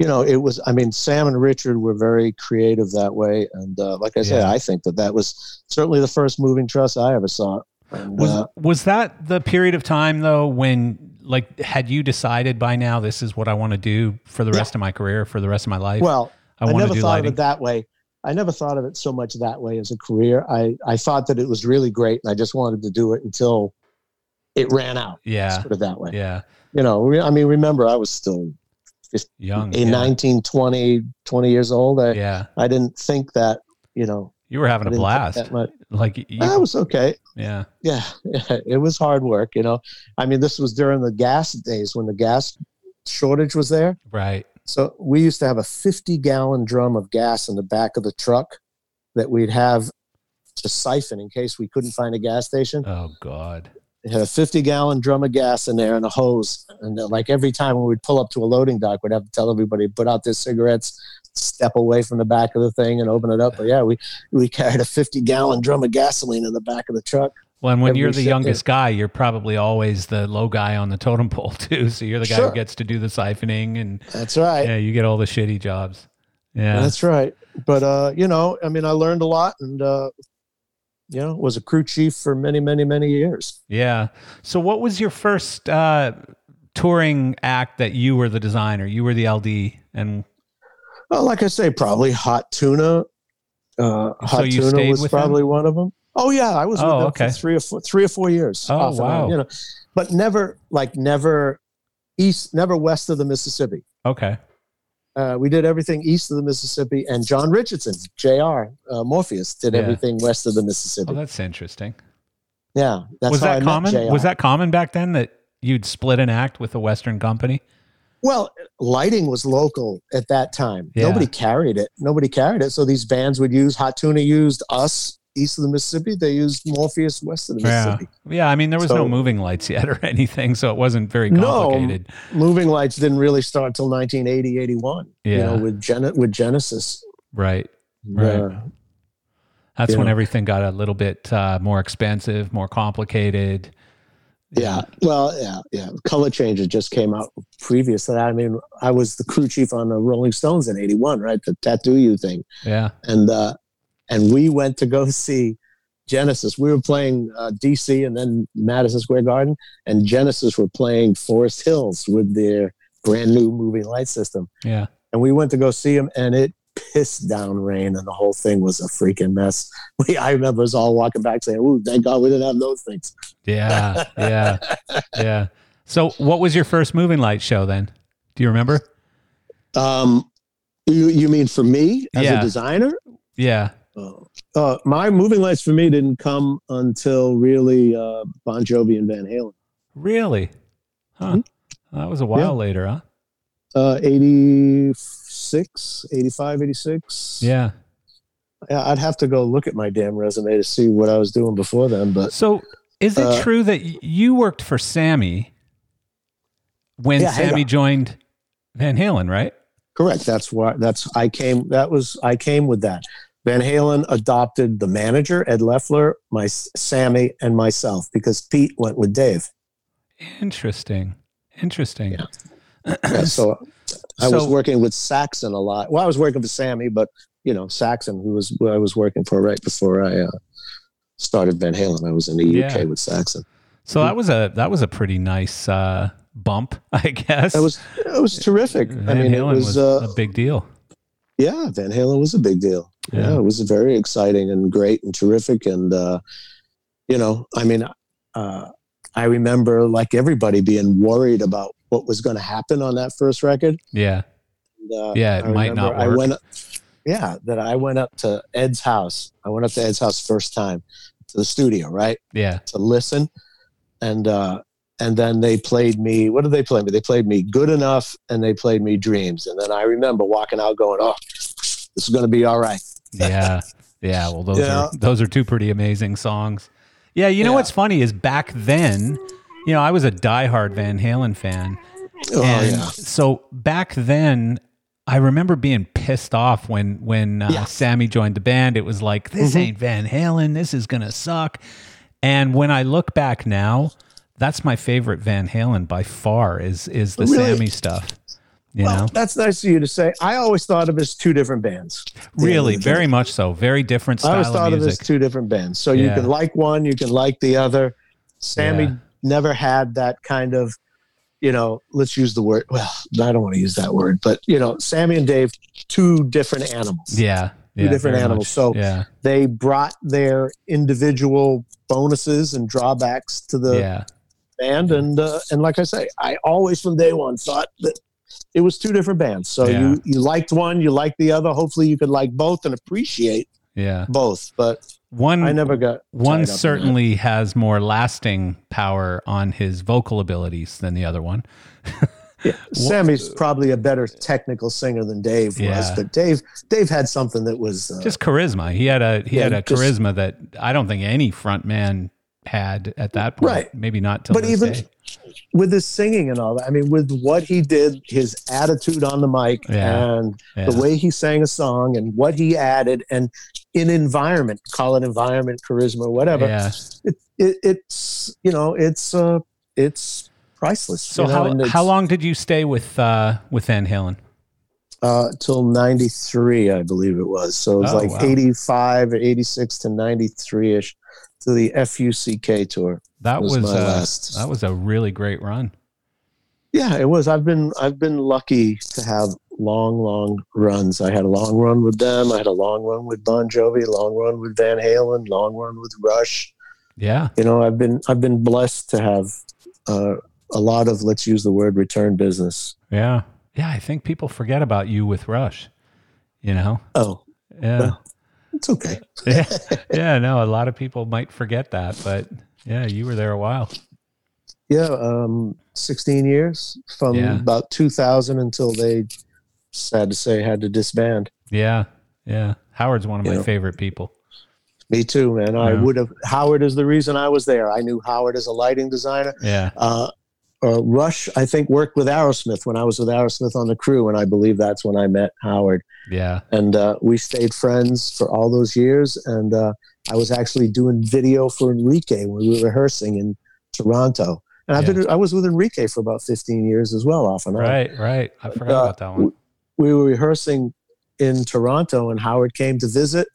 Speaker 2: you know, it was. I mean, Sam and Richard were very creative that way, and uh, like I said, I think that that was certainly the first moving truss I ever saw. And,
Speaker 1: was uh, was that the period of time though when like had you decided by now this is what I want to do for the rest yeah. of my career, for the rest of my life?
Speaker 2: Well, I, I never thought lighting. of it that way. I never thought of it so much that way as a career. I, I thought that it was really great and I just wanted to do it until it ran out.
Speaker 1: Yeah.
Speaker 2: put it that way.
Speaker 1: Yeah.
Speaker 2: You know, I mean, remember, I was still just
Speaker 1: young,
Speaker 2: in yeah. 19, 20, 20 years old. I,
Speaker 1: yeah.
Speaker 2: I didn't think that, you know,
Speaker 1: you were having a blast. Like you,
Speaker 2: that was okay.
Speaker 1: Yeah.
Speaker 2: yeah. Yeah. It was hard work, you know. I mean, this was during the gas days when the gas shortage was there.
Speaker 1: Right.
Speaker 2: So we used to have a 50 gallon drum of gas in the back of the truck that we'd have to siphon in case we couldn't find a gas station.
Speaker 1: Oh God.
Speaker 2: It had a 50 gallon drum of gas in there and a hose. And uh, like every time when we'd pull up to a loading dock, we'd have to tell everybody put out their cigarettes, step away from the back of the thing and open it up. But yeah, we, we carried a 50 gallon drum of gasoline in the back of the truck.
Speaker 1: Well, and when you're the youngest guy, you're probably always the low guy on the totem pole too. So you're the guy sure. who gets to do the siphoning, and
Speaker 2: that's right.
Speaker 1: Yeah, you get all the shitty jobs. Yeah,
Speaker 2: that's right. But uh, you know, I mean, I learned a lot, and uh, you know, was a crew chief for many, many, many years.
Speaker 1: Yeah. So, what was your first uh, touring act that you were the designer? You were the LD, and
Speaker 2: well, like I say, probably Hot Tuna. Uh, Hot so Tuna was probably one of them. Oh yeah, I was with oh, them okay. for three or four, three or four years.
Speaker 1: Oh wow,
Speaker 2: on, you know, but never like never east, never west of the Mississippi.
Speaker 1: Okay.
Speaker 2: Uh, we did everything east of the Mississippi, and John Richardson, Jr. Uh, Morpheus, did yeah. everything west of the Mississippi.
Speaker 1: Oh, that's interesting.
Speaker 2: Yeah, that's
Speaker 1: was that common? Was that common back then that you'd split an act with a Western company?
Speaker 2: Well, lighting was local at that time. Yeah. Nobody carried it. Nobody carried it. So these bands would use Hot Tuna used us east of the Mississippi. They used Morpheus west of the Mississippi.
Speaker 1: Yeah. I mean, there was so, no moving lights yet or anything, so it wasn't very complicated.
Speaker 2: No, moving lights didn't really start until 1980, 81. Yeah, you know, with Gen- with Genesis.
Speaker 1: Right. Right. Uh, That's when know. everything got a little bit uh, more expensive, more complicated.
Speaker 2: Yeah. Well, yeah, yeah. Color Changer just came out previous to that. I mean, I was the crew chief on the Rolling Stones in 81, right? The Tattoo You thing.
Speaker 1: Yeah.
Speaker 2: And uh, and we went to go see Genesis. We were playing uh, DC and then Madison Square Garden, and Genesis were playing Forest Hills with their brand new moving light system.
Speaker 1: Yeah.
Speaker 2: And we went to go see them, and it pissed down rain, and the whole thing was a freaking mess. We, I remember us all walking back saying, "Ooh, thank God we didn't have those things."
Speaker 1: Yeah, yeah, yeah. So, what was your first moving light show then? Do you remember?
Speaker 2: Um, you you mean for me as yeah. a designer?
Speaker 1: Yeah.
Speaker 2: Uh, uh, my moving lights for me didn't come until really uh, Bon Jovi and Van Halen.
Speaker 1: Really? Huh. Mm-hmm. That was a while yeah. later, huh?
Speaker 2: Uh, 86, 85, 86.
Speaker 1: Yeah.
Speaker 2: Yeah, I'd have to go look at my damn resume to see what I was doing before then. But
Speaker 1: so, is it uh, true that you worked for Sammy when yeah, Sammy joined Van Halen, right?
Speaker 2: Correct. That's why. That's I came. That was I came with that. Van Halen adopted the manager, Ed Leffler, my Sammy, and myself because Pete went with Dave.
Speaker 1: Interesting. Interesting.
Speaker 2: Yeah. yeah so I so, was working with Saxon a lot. Well, I was working for Sammy, but you know, Saxon, who was who I was working for right before I uh, started Van Halen. I was in the yeah. UK with Saxon.
Speaker 1: So that was a that was a pretty nice uh, bump, I guess.
Speaker 2: It was it was terrific.
Speaker 1: Van I mean, Halen it was, was uh, a big deal.
Speaker 2: Yeah, Van Halen was a big deal. Yeah. yeah, it was very exciting and great and terrific. And, uh, you know, I mean, uh, I remember like everybody being worried about what was going to happen on that first record.
Speaker 1: Yeah. And, uh, yeah, it I might not work. I
Speaker 2: went, yeah, that I went up to Ed's house. I went up to Ed's house first time to the studio, right?
Speaker 1: Yeah.
Speaker 2: To listen. And, uh, and then they played me what did they play me they played me good enough and they played me dreams and then i remember walking out going oh this is going to be all right
Speaker 1: yeah, yeah. Well, those yeah. are those are two pretty amazing songs. Yeah, you know yeah. what's funny is back then, you know, I was a diehard Van Halen fan.
Speaker 2: Oh and yeah.
Speaker 1: So back then, I remember being pissed off when when uh. Sammy joined the band. It was like this mm-hmm. ain't Van Halen. This is gonna suck. And when I look back now, that's my favorite Van Halen by far. Is is the really? Sammy stuff. You well, know?
Speaker 2: that's nice of you to say. I always thought of it as two different bands.
Speaker 1: Really, very much so. Very different style I always thought of,
Speaker 2: of,
Speaker 1: it as
Speaker 2: two different bands. So yeah. you can like one, you can like the other. Sammy yeah. never had that kind of you know, let's use the word. Well, I don't want to use that word, but you know, Sammy and Dave, two different animals.
Speaker 1: Yeah,
Speaker 2: two
Speaker 1: yeah,
Speaker 2: different animals.
Speaker 1: Much.
Speaker 2: So
Speaker 1: yeah,
Speaker 2: they brought their individual bonuses and drawbacks to the band, and uh, and like I say, I always from day one thought that it was two different bands. So
Speaker 1: Yeah.
Speaker 2: you you liked one, you liked the other. Hopefully, you could like both and appreciate
Speaker 1: Yeah.
Speaker 2: both. But
Speaker 1: One
Speaker 2: I never got
Speaker 1: one
Speaker 2: tied up in that.
Speaker 1: certainly has more lasting power on his vocal abilities than the other one.
Speaker 2: Yeah, Sammy's probably a better technical singer than Dave was, but Dave Dave had something that was uh,
Speaker 1: Just charisma. He had a he
Speaker 2: Yeah,
Speaker 1: had a
Speaker 2: just-
Speaker 1: charisma that I don't think any front man had at that point.
Speaker 2: Right.
Speaker 1: Maybe not till
Speaker 2: but even
Speaker 1: day.
Speaker 2: with his singing and all that. I mean, with what he did, his attitude on the mic,
Speaker 1: Yeah.
Speaker 2: and
Speaker 1: Yeah.
Speaker 2: the way he sang a song, and what he added, and in environment, call it environment, charisma, whatever.
Speaker 1: Yeah.
Speaker 2: It, it, it's you know, it's uh, it's priceless.
Speaker 1: So
Speaker 2: you know,
Speaker 1: how how long did you stay with uh with Van Halen?
Speaker 2: Uh, till ninety three, I believe it was. So it was
Speaker 1: Oh,
Speaker 2: like
Speaker 1: wow.
Speaker 2: eighty five or eighty six to ninety three ish to the FUCK tour.
Speaker 1: That
Speaker 2: Was
Speaker 1: was,
Speaker 2: my
Speaker 1: uh,
Speaker 2: last.
Speaker 1: that was a really great run.
Speaker 2: Yeah, it was. I've been I've been lucky to have long, long runs. I had a long run with them. I had a long run with Bon Jovi, long run with Van Halen, long run with Rush.
Speaker 1: Yeah.
Speaker 2: You know, I've been I've been blessed to have uh, a lot of let's use the word return business.
Speaker 1: Yeah. Yeah, I think people forget about you with Rush. You know?
Speaker 2: Oh,
Speaker 1: Yeah.
Speaker 2: Well. It's okay.
Speaker 1: yeah. Yeah, no, a lot of people might forget that, but yeah, you were there a while.
Speaker 2: Yeah, um, 16 years from
Speaker 1: Yeah.
Speaker 2: about 2000 until they sad to say had to disband.
Speaker 1: Yeah. Yeah. Howard's one of
Speaker 2: You
Speaker 1: my
Speaker 2: know.
Speaker 1: favorite people.
Speaker 2: Me too, man. I would have. Howard is the reason I was there. I knew Howard as a lighting designer.
Speaker 1: Yeah.
Speaker 2: Uh, uh, Rush, I think, worked with Aerosmith when I was with Aerosmith on the crew, and I believe that's when I met Howard.
Speaker 1: Yeah.
Speaker 2: And uh, we stayed friends for all those years. And uh, I was actually doing video for Enrique when we were rehearsing in Toronto. And I've
Speaker 1: Yeah.
Speaker 2: been I was with Enrique for about 15 years as well, off and on.
Speaker 1: Right, right. I forgot
Speaker 2: Uh,
Speaker 1: about that one.
Speaker 2: We were rehearsing in Toronto, and Howard came to visit.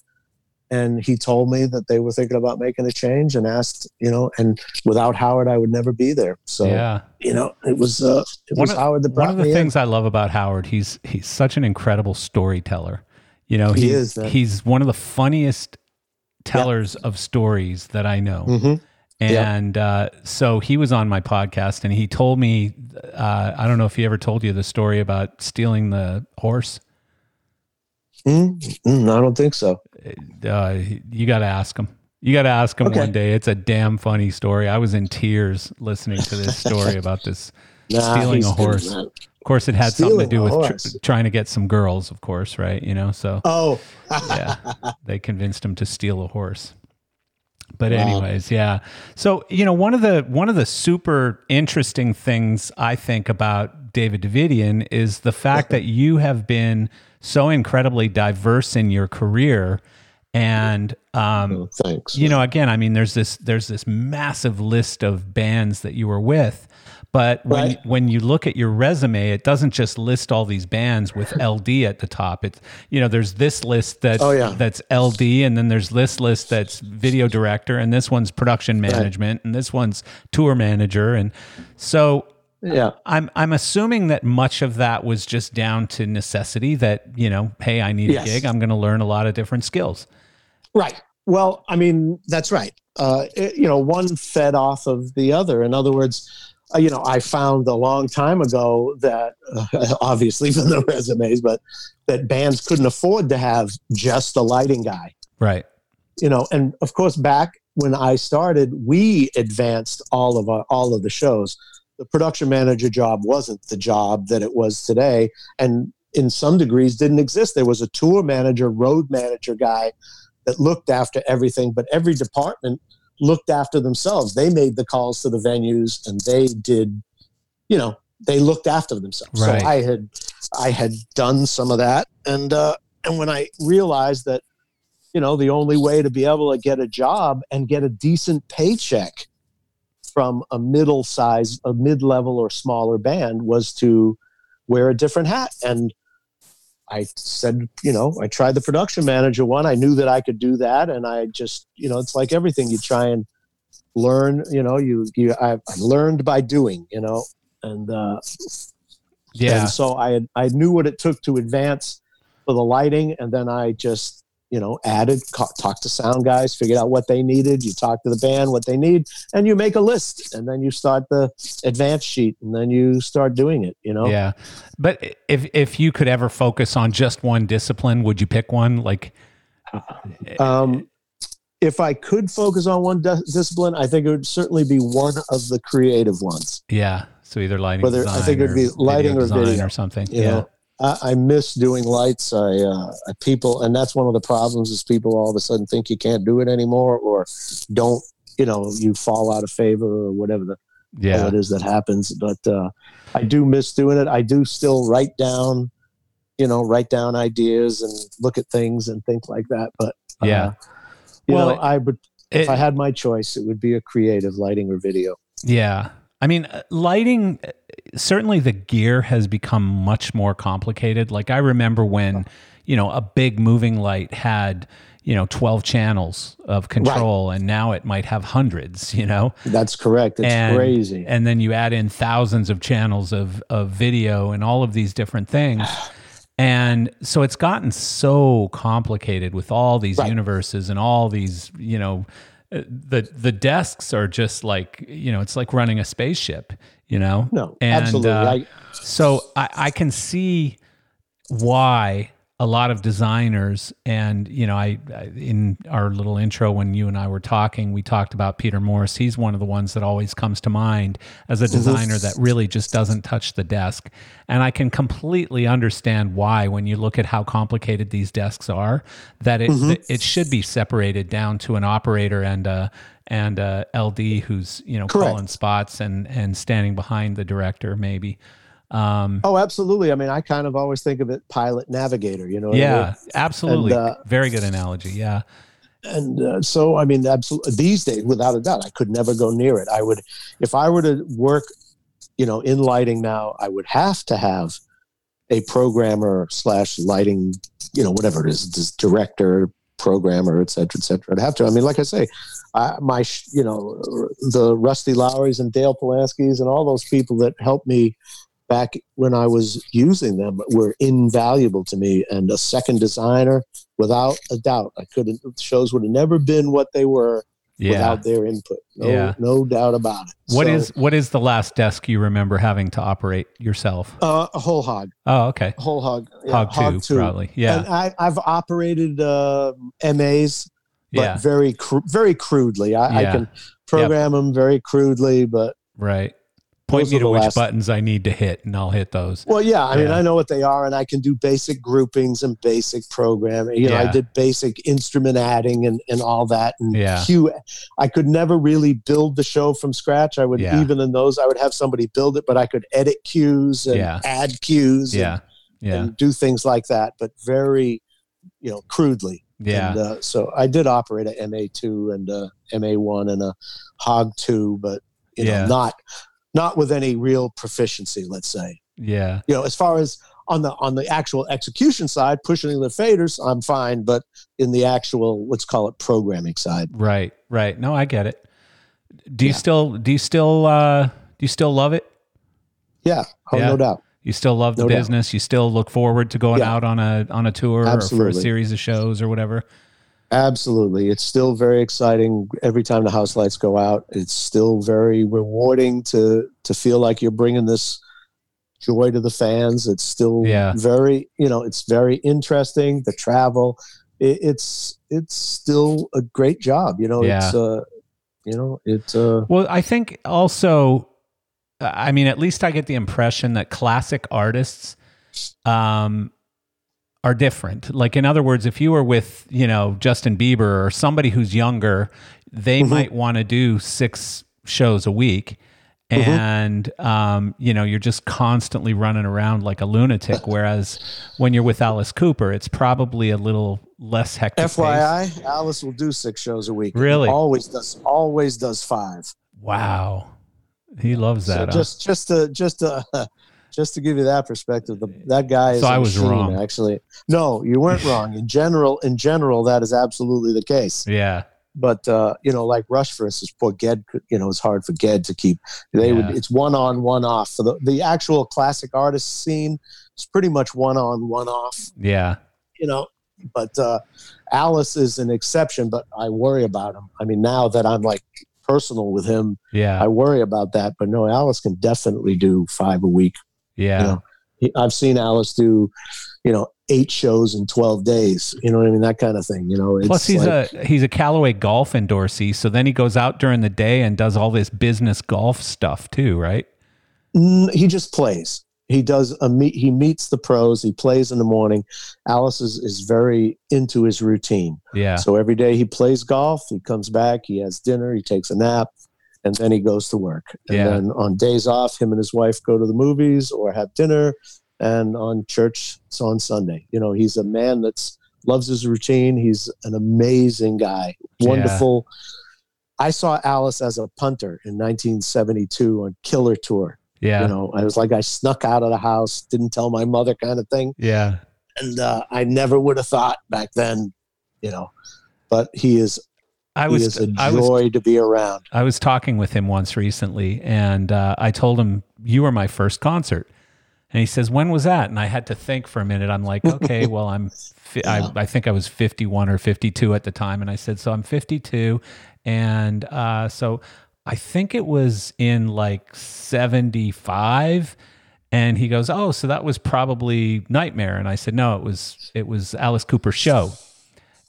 Speaker 2: And he told me that they were thinking about making a change, and asked, you know, and without Howard, I would never be there. So,
Speaker 1: yeah.
Speaker 2: you know, it was uh, it
Speaker 1: One
Speaker 2: was
Speaker 1: of-
Speaker 2: Howard that brought
Speaker 1: One of the things I love about Howard, he's he's such an incredible storyteller. You know,
Speaker 2: He
Speaker 1: he's,
Speaker 2: is,
Speaker 1: he's one of the funniest tellers of stories that I know.
Speaker 2: in. hmm
Speaker 1: And uh, so he was on my podcast and he told me, uh, I don't know if he ever told you the story about stealing the horse.
Speaker 2: mm I don't think so.
Speaker 1: Uh, you got to ask him. You got to ask him
Speaker 2: Okay.
Speaker 1: one day. It's a damn funny story. I was in tears listening to this story about this.
Speaker 2: Nah,
Speaker 1: Stealing a horse. Of course, it had something to do with tr- trying to get some girls, of course, right? You know, so
Speaker 2: Oh,
Speaker 1: yeah, they convinced him to steal a horse. But
Speaker 2: Wow.
Speaker 1: anyways, yeah. So you know, one of the one of the super interesting things I think about David Davidian is the fact that you have been so incredibly diverse in your career, and um,
Speaker 2: Oh, thanks.
Speaker 1: you know, again, I mean, there's this there's this massive list of bands that you were with, but when
Speaker 2: Right.
Speaker 1: when you look at your resume, it doesn't just list all these bands with LD at the top. It's you know, there's this list that
Speaker 2: Oh, yeah.
Speaker 1: that's LD, and then there's this list that's video director, and this one's production management, and this one's tour manager, and so
Speaker 2: yeah.
Speaker 1: I'm I'm assuming that much of that was just down to necessity. That you know, hey, I need
Speaker 2: Yes.
Speaker 1: a gig. I'm going to learn a lot of different skills.
Speaker 2: Right. Well, I mean, that's right. Uh, it- you know, one fed off of the other. In other words, uh, you know, I found a long time ago that, uh, obviously from the resumes, but that bands couldn't afford to have just a lighting guy.
Speaker 1: Right.
Speaker 2: You know, and of course, back when I started, we advanced all of our all of the shows. The production manager job wasn't the job that it was today, and in some degrees didn't exist. There was a tour manager, road manager guy that looked after everything, but every department looked after themselves. They made the calls to the venues and they did, you know, they looked after themselves.
Speaker 1: Right.
Speaker 2: So I had I had done some of that and uh and when I realized that you know the only way to be able to get a job and get a decent paycheck from a middle size a mid-level or smaller band was to wear a different hat and I said, you know, I tried the production manager one. I knew that I could do that, and I just, you know, it's like everything. You try and learn. You know, you you I, I learned by doing. You know, and uh, yeah. And so I had, I knew what it took to advance for the lighting, and then I just you know added talked to sound guys, figured out what they needed. You talk to the band what they need, and you make a list, and then you start the advance sheet, and then you start doing it. You know.
Speaker 1: Yeah, but if if you could ever focus on just one discipline, would you pick one? Like,
Speaker 2: um, if I could focus on one di- discipline, I think it would certainly be one of the creative ones.
Speaker 1: Yeah. So either lighting, Whether I think it would
Speaker 2: be lighting or video
Speaker 1: or something.
Speaker 2: yeah. Know, I, I, miss doing lights. I, uh, people, and that's one of the problems is people all of a sudden think you can't do it anymore, or don't. You know, you fall out of favor or whatever the yeah it is that happens. But uh, I do miss doing it. I do still write down, you know, write down ideas and look at things and think like that. But
Speaker 1: uh, yeah,
Speaker 2: you well, know, I would if I had my choice, it would be a creative lighting or video.
Speaker 1: Yeah, I mean, uh, lighting, uh, certainly the gear has become much more complicated. Like, I remember when, you know, a big moving light had, you know, 12 channels of control, right. and now it might have hundreds, you know?
Speaker 2: That's correct. It's
Speaker 1: and,
Speaker 2: crazy.
Speaker 1: And then you add in thousands of channels of, of video and all of these different things. And so it's gotten so complicated with all these right. universes and all these, you know, the the desks are just like you know it's like running a spaceship you know?
Speaker 2: No and, absolutely. uh, I,
Speaker 1: so I, I can see why a lot of designers and you know I, I, in our little intro when you and I were talking we talked about Peter Morris he's one of the ones that always comes to mind as a designer that really just doesn't touch the desk and I can completely understand why when you look at how complicated these desks are that it mm-hmm. it should be separated down to an operator and a and a LD who's you know Correct. calling spots and and standing behind the director maybe
Speaker 2: um, oh, absolutely. I mean, I kind of always think of it pilot navigator, you know?
Speaker 1: Yeah, I mean? absolutely. And, uh, Very good analogy. Yeah.
Speaker 2: And uh, so, I mean, absolutely, these days, without a doubt, I could never go near it. I would, if I were to work, you know, in lighting now, I would have to have a programmer slash lighting, you know, whatever it is, this director, programmer, et cetera, et cetera. I'd have to. I mean, like I say, I, my, you know, the Rusty Lowrys and Dale Polanskis and all those people that helped me back when I was using them were invaluable to me. And a second designer, without a doubt, I couldn't. Shows would have never been what they were yeah. without their input. No, yeah. no doubt about it.
Speaker 1: What so, is what is the last desk you remember having to operate yourself?
Speaker 2: Uh, a whole hog.
Speaker 1: Oh, okay.
Speaker 2: A whole hog.
Speaker 1: Yeah, hog, hog two, two, probably. Yeah.
Speaker 2: And I, have operated uh, MAs, but yeah. very cr- very crudely. I, I can program yep. them very crudely, but
Speaker 1: right point me to which last... buttons I need to hit, and I'll hit those.
Speaker 2: Well, yeah, I yeah. mean, I know what they are, and I can do basic groupings and basic programming. You know, yeah. I did basic instrument adding and, and all that, and
Speaker 1: yeah.
Speaker 2: cue. I could never really build the show from scratch. I would yeah. even in those, I would have somebody build it, but I could edit cues and
Speaker 1: yeah.
Speaker 2: add cues,
Speaker 1: yeah,
Speaker 2: and,
Speaker 1: yeah,
Speaker 2: and do things like that, but very, you know, crudely.
Speaker 1: Yeah.
Speaker 2: And, uh, so I did operate a MA two and a MA one and a Hog two, but you know, not not with any real proficiency, let's say.
Speaker 1: Yeah.
Speaker 2: You know, as far as on the on the actual execution side, pushing the faders, I'm fine, but in the actual let's call it programming side.
Speaker 1: Right, right. No, I get it. Do you yeah. still do you still uh do you still love it?
Speaker 2: Yeah, oh, yeah. no doubt.
Speaker 1: You still love the no business. Doubt. You still look forward to going yeah. out on a on a tour Absolutely. or for a series of shows or whatever.
Speaker 2: Absolutely. It's still very exciting every time the house lights go out. It's still very rewarding to to feel like you're bringing this joy to the fans. It's still
Speaker 1: yeah.
Speaker 2: very, you know, it's very interesting. The travel, it, it's it's still a great job. You know,
Speaker 1: yeah.
Speaker 2: it's uh, you know, it's uh.
Speaker 1: Well, I think also, I mean, at least I get the impression that classic artists, um, are different. Like in other words, if you were with, you know, Justin Bieber or somebody who's younger, they mm-hmm. might want to do six shows a week. Mm-hmm. And um, you know, you're just constantly running around like a lunatic. Whereas when you're with Alice Cooper, it's probably a little less hectic.
Speaker 2: FYI, pace. Alice will do six shows a week.
Speaker 1: Really?
Speaker 2: He always does. Always does five.
Speaker 1: Wow, he loves that.
Speaker 2: So huh? Just, just to, just to just to give you that perspective, the, that guy is.
Speaker 1: So I was
Speaker 2: machine,
Speaker 1: wrong.
Speaker 2: Actually, no, you weren't wrong. In general, in general, that is absolutely the case.
Speaker 1: Yeah.
Speaker 2: but uh, you know, like Rush, for instance, poor Ged, you know, it's hard for Ged to keep. They yeah. would. It's one on, one off. For the the actual classic artist scene, it's pretty much one on, one off.
Speaker 1: Yeah.
Speaker 2: You know, but uh, Alice is an exception. But I worry about him. I mean, now that I'm like personal with him,
Speaker 1: yeah,
Speaker 2: I worry about that. But no, Alice can definitely do five a week.
Speaker 1: Yeah.
Speaker 2: You know, he, I've seen Alice do, you know, eight shows in 12 days. You know what I mean? That kind of thing, you know,
Speaker 1: plus he's like, a, he's a Callaway golf endorsee. So then he goes out during the day and does all this business golf stuff too, right?
Speaker 2: He just plays. He does a meet. He meets the pros. He plays in the morning. Alice is, is very into his routine.
Speaker 1: Yeah.
Speaker 2: So every day he plays golf. He comes back. He has dinner. He takes a nap, and then he goes to work. And yeah. then on days off, him and his wife go to the movies or have dinner and on church it's on sunday. You know he's a man that's loves his routine. He's an amazing guy. Wonderful. Yeah. i saw alice as a punter in 1972 on killer tour.
Speaker 1: Yeah.
Speaker 2: You know i was like i snuck out of the house didn't tell my mother kind of thing.
Speaker 1: Yeah.
Speaker 2: And uh, i never would have thought back then you know. But he is I was, he is a joy was, to be around.
Speaker 1: I was talking with him once recently, and uh, I told him you were my first concert, and he says, "When was that?" And I had to think for a minute. I'm like, "Okay, well, I'm I, I think I was 51 or 52 at the time." And I said, "So I'm 52." And uh, so I think it was in like 75 and he goes, "Oh, so that was probably Nightmare." And I said, "No, it was it was Alice Cooper's show."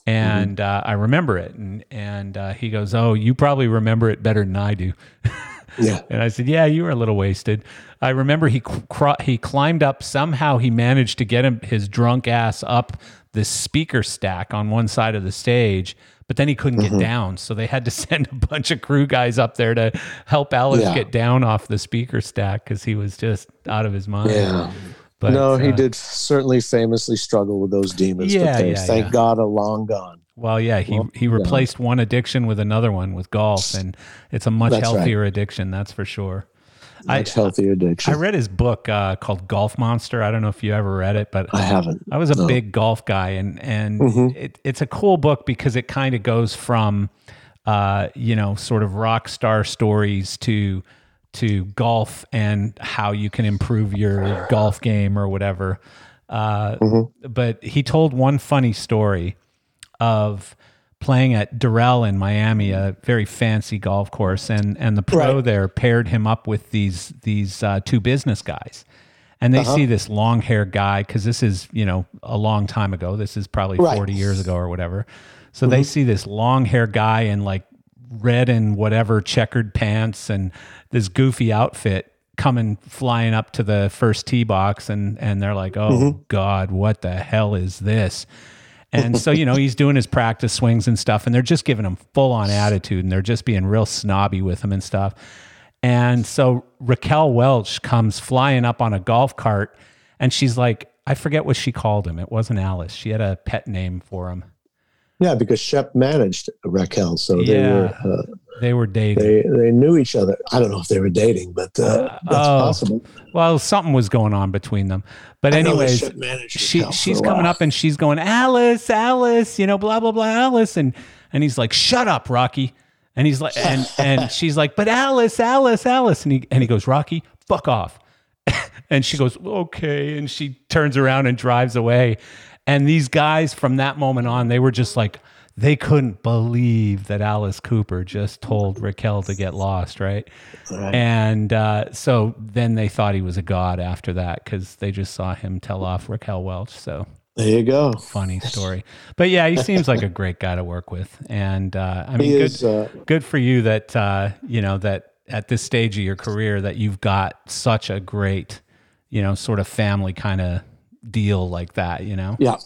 Speaker 1: And mm-hmm. uh, I remember it, and and uh, he goes, "Oh, you probably remember it better than I do."
Speaker 2: Yeah.
Speaker 1: and I said, "Yeah, you were a little wasted." I remember he cr- he climbed up somehow. He managed to get him his drunk ass up this speaker stack on one side of the stage, but then he couldn't mm-hmm. get down. So they had to send a bunch of crew guys up there to help Alice yeah. get down off the speaker stack because he was just out of his mind.
Speaker 2: Yeah. But, no, he uh, did certainly famously struggle with those demons. Yeah, yeah thank yeah. God, are long gone.
Speaker 1: Well, yeah, he well, he replaced yeah. one addiction with another one with golf, and it's a much that's healthier right. addiction, that's for sure.
Speaker 2: Much I, healthier addiction.
Speaker 1: I read his book uh, called Golf Monster. I don't know if you ever read it, but
Speaker 2: I haven't.
Speaker 1: I was a no. big golf guy, and and mm-hmm. it, it's a cool book because it kind of goes from, uh, you know, sort of rock star stories to to golf and how you can improve your golf game or whatever. Uh, mm-hmm. But he told one funny story of playing at Doral in Miami, a very fancy golf course, and and the pro right. there paired him up with these these uh, two business guys, and they uh-huh. see this long haired guy because this is you know a long time ago. This is probably right. forty years ago or whatever. So mm-hmm. they see this long haired guy in like red and whatever checkered pants and this goofy outfit coming flying up to the first tee box and and they're like oh mm-hmm. god what the hell is this and so, you know, he's doing his practice swings and stuff, and they're just giving him full on attitude and they're just being real snobby with him and stuff. And so Raquel Welch comes flying up on a golf cart and she's like, I forget what she called him. It wasn't Alice. She had a pet name for him.
Speaker 2: Yeah, because Shep managed Raquel, so yeah, they were uh,
Speaker 1: they were dating.
Speaker 2: They they knew each other. I don't know if they were dating, but uh, uh, that's oh, possible.
Speaker 1: Well, something was going on between them. But anyways, she she's coming up and she's going, Alice, Alice, you know, blah blah blah, Alice, and and he's like, shut up, Rocky. And he's like, and and she's like, but Alice, Alice, Alice, and he and he goes, Rocky, fuck off. and she goes, okay, and she turns around and drives away. And these guys from that moment on, they were just like, they couldn't believe that Alice Cooper just told Raquel to get lost, right? right. And uh, so then they thought he was a god after that because they just saw him tell off Raquel Welch. So
Speaker 2: there you go.
Speaker 1: Funny story. But yeah, he seems like a great guy to work with. And uh, I mean, good, uh, good for you that, uh, you know, that at this stage of your career that you've got such a great, you know, sort of family kind of deal like that, you know?
Speaker 2: Yeah.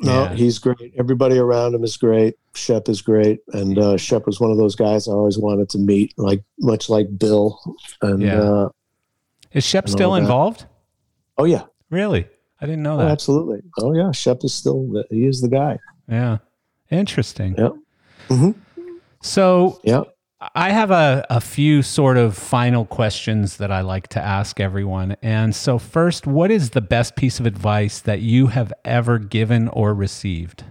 Speaker 2: No, yeah. he's great. Everybody around him is great. Shep is great, and uh, Shep was one of those guys I always wanted to meet, like much like Bill. And yeah. uh,
Speaker 1: is Shep still involved?
Speaker 2: Oh yeah,
Speaker 1: really? I didn't know
Speaker 2: oh,
Speaker 1: that.
Speaker 2: absolutely. Oh yeah, Shep is still the, he is the guy.
Speaker 1: Yeah, interesting.
Speaker 2: Yeah. Mm-hmm.
Speaker 1: So
Speaker 2: yeah,
Speaker 1: I have a, a few sort of final questions that I like to ask everyone. And so, first, what is the best piece of advice that you have ever given or received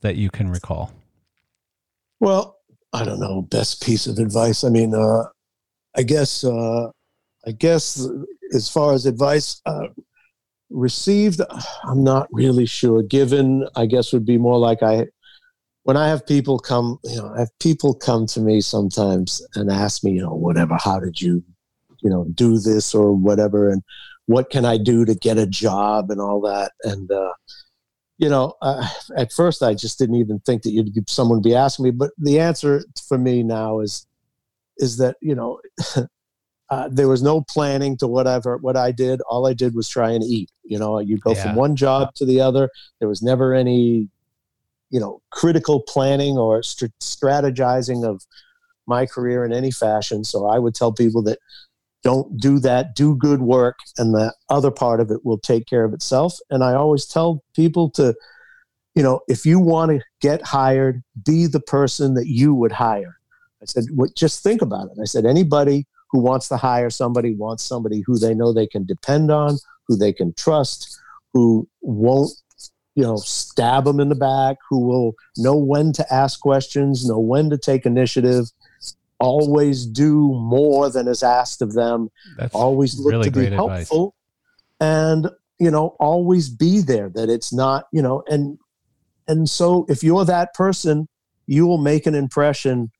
Speaker 1: that you can recall?
Speaker 2: Well, I don't know, best piece of advice. I mean, uh, I guess, uh, I guess as far as advice uh, received, I'm not really sure. Given, I guess would be more like I, when I have people come, you know, I have people come to me sometimes and ask me, you know, whatever, how did you, you know, do this or whatever, and what can I do to get a job and all that, and uh, you know, uh, at first I just didn't even think that you'd someone would be asking me, but the answer for me now is is that you know uh, there was no planning to whatever what I did. All I did was try and eat. You know, you go yeah. from one job to the other. There was never any, you know, critical planning or st- strategizing of my career in any fashion. So I would tell people that don't do that do good work and the other part of it will take care of itself. And i always tell people to you know if you want to get hired be the person that you would hire. I said just think about it. I said anybody who wants to hire somebody wants somebody who they know they can depend on who they can trust who won't you know stab them in the back who will know when to ask questions know when to take initiative always do more than is asked of them. That's always look really to be helpful, advice. and you know, always be there. That it's not you know, and and so if you're that person, you will make an impression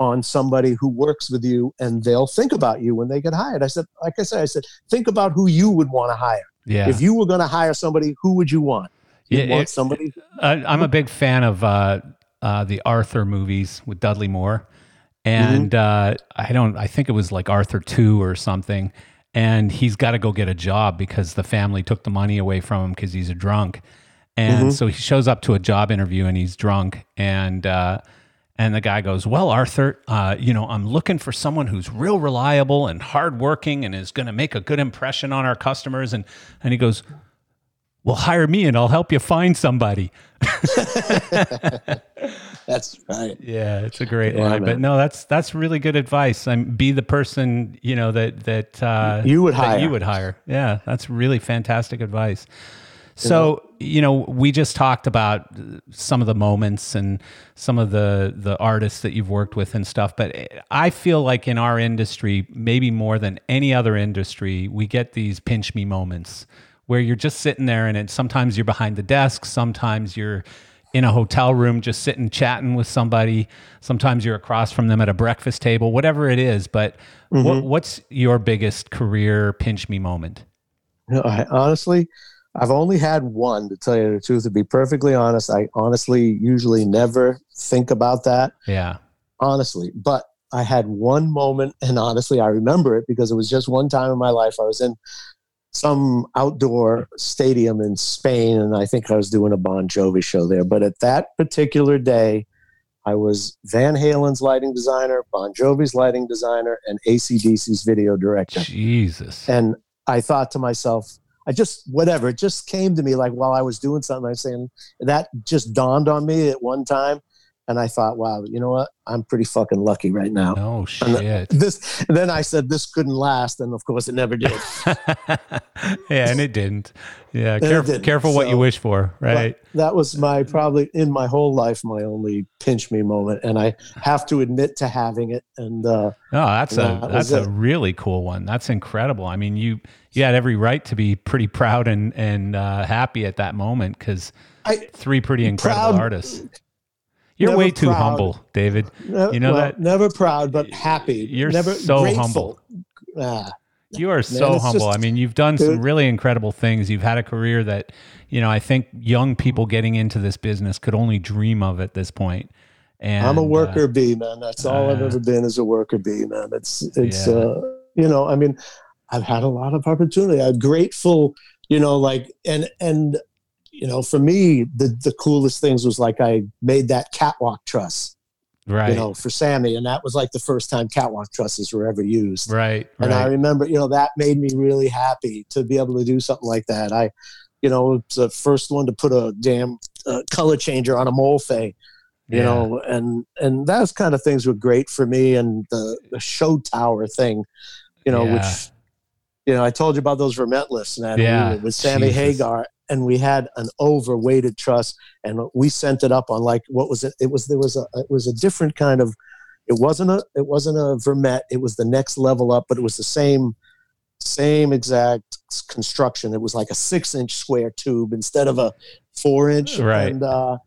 Speaker 2: on somebody who works with you and they'll think about you when they get hired. I said, like I said, I said, think about who you would want to hire.
Speaker 1: Yeah.
Speaker 2: If you were going to hire somebody, who would you want?
Speaker 1: Yeah, want somebody. I, I'm a big fan of uh, uh, the Arthur movies with Dudley Moore. Mm-hmm. and mm-hmm. uh, I don't. I think it was like Arthur two or something. And he's got to go get a job because the family took the money away from him because he's a drunk. And mm-hmm. so he shows up to a job interview and he's drunk. And uh, and the guy goes, "Well, Arthur, uh, you know, I'm looking for someone who's real reliable and hardworking and is going to make a good impression on our customers." And and he goes, "Well, hire me and I'll help you find somebody."
Speaker 2: that's right.
Speaker 1: Yeah, it's a great yeah, line. Man. But no, that's that's really good advice. I'm be the person you know that that uh,
Speaker 2: you would hire.
Speaker 1: You would hire. Yeah, that's really fantastic advice. So you know, we just talked about some of the moments and some of the the artists that you've worked with and stuff. But I feel like in our industry, maybe more than any other industry, we get these pinch me moments where you're just sitting there and it, sometimes you're behind the desk, sometimes you're in a hotel room just sitting chatting with somebody. Sometimes you're across from them at a breakfast table, whatever it is. But mm-hmm. what, what's your biggest career pinch me moment?
Speaker 2: You know, I, honestly, I've only had one to tell you the truth. To be perfectly honest, I honestly usually never think about that.
Speaker 1: Yeah.
Speaker 2: Honestly, but I had one moment, and honestly, I remember it because it was just one time in my life. I was in some outdoor stadium in Spain, and I think I was doing a Bon Jovi show there. But at that particular day, I was Van Halen's lighting designer, Bon Jovi's lighting designer, and ACDC's video director.
Speaker 1: Jesus.
Speaker 2: And I thought to myself, I just, whatever, it just came to me like while I was doing something, I was saying, that just dawned on me at one time and I thought, wow, you know what? I'm pretty fucking lucky right now.
Speaker 1: Oh shit!
Speaker 2: this. Then I said this couldn't last, and of course it never did.
Speaker 1: yeah, and it didn't. Yeah, careful, didn't. careful so, what you wish for, right?
Speaker 2: That was my probably in my whole life my only pinch me moment, and I have to admit to having it. And uh,
Speaker 1: oh, that's a that that's a it. really cool one. That's incredible. I mean, you you had every right to be pretty proud and and uh, happy at that moment because three pretty incredible proud, artists you're never way too humble, David. you know well, that.
Speaker 2: Never proud, but happy.
Speaker 1: You're
Speaker 2: never
Speaker 1: so grateful. humble. Ah, you are man, so humble. Just, I mean, you've done dude, some really incredible things. You've had a career that, you know, I think young people getting into this business could only dream of at this point. And
Speaker 2: I'm a worker uh, bee, man. That's all uh, I've ever been is a worker bee, man. It's it's yeah. uh, you know, I mean, I've had a lot of opportunity. I'm grateful, you know, like and and you know, for me, the the coolest things was like I made that catwalk truss,
Speaker 1: right?
Speaker 2: You know, for Sammy, and that was like the first time catwalk trusses were ever used,
Speaker 1: right?
Speaker 2: And
Speaker 1: right.
Speaker 2: I remember, you know, that made me really happy to be able to do something like that. I, you know, it's the first one to put a damn uh, color changer on a Molefay, you yeah. know, and and those kind of things were great for me. And the the show tower thing, you know, yeah. which you know, I told you about those Vermette lifts, man.
Speaker 1: Yeah,
Speaker 2: with Sammy Jesus. Hagar, and we had an overweighted truss, and we sent it up on like what was it? It was there was a it was a different kind of. It wasn't a it wasn't a Vermette. It was the next level up, but it was the same same exact construction. It was like a six inch square tube instead of a four inch.
Speaker 1: Right.
Speaker 2: And, uh,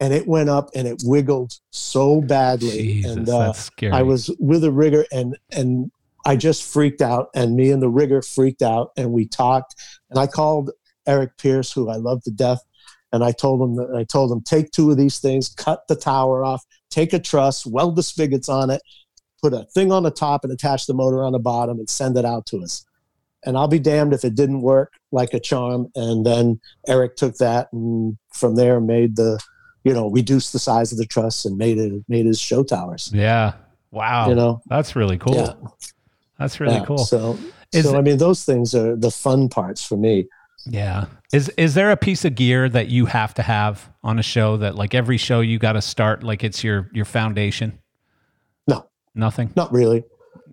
Speaker 2: and it went up and it wiggled so badly.
Speaker 1: Jesus,
Speaker 2: and
Speaker 1: uh, that's scary.
Speaker 2: I was with a rigger and and I just freaked out, and me and the rigger freaked out, and we talked. And I called Eric Pierce, who I love to death, and I told him that I told him take two of these things, cut the tower off, take a truss, weld the spigots on it, put a thing on the top, and attach the motor on the bottom, and send it out to us. And I'll be damned if it didn't work like a charm. And then Eric took that and from there made the you know, reduced the size of the truss and made it made his show towers.
Speaker 1: Yeah. Wow.
Speaker 2: You know,
Speaker 1: that's really cool.
Speaker 2: Yeah.
Speaker 1: That's really
Speaker 2: Yeah,
Speaker 1: cool.
Speaker 2: So,
Speaker 1: Is
Speaker 2: so
Speaker 1: it-
Speaker 2: I mean, those things are the fun parts for me.
Speaker 1: Yeah. Is is there a piece of gear that you have to have on a show that like every show you got to start like it's your your foundation?
Speaker 2: No.
Speaker 1: Nothing.
Speaker 2: Not really,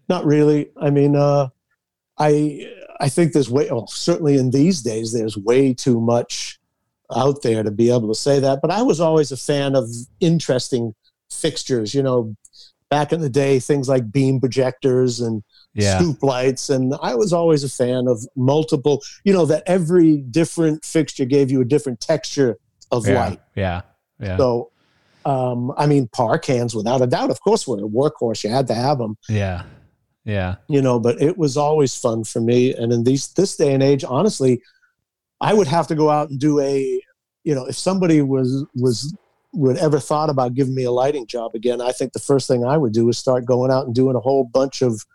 Speaker 2: not really. I mean, uh, I I think there's way. Well, certainly in these days, there's way too much out there to be able to say that. But I was always a fan of interesting fixtures. You know, back in the day, things like beam projectors and
Speaker 1: Yeah.
Speaker 2: scoop lights and i was always a fan of multiple you know that every different fixture gave you a different texture of
Speaker 1: Yeah.
Speaker 2: light
Speaker 1: Yeah. Yeah.
Speaker 2: so um i mean par cans without a doubt of course were a workhorse you had to have them
Speaker 1: yeah. Yeah.
Speaker 2: you know but it was always fun for me and in these this day and age honestly i would have to go out and do a you know if somebody was was would ever thought about giving me a lighting job again i think the first thing i would do is start going out and doing a whole bunch of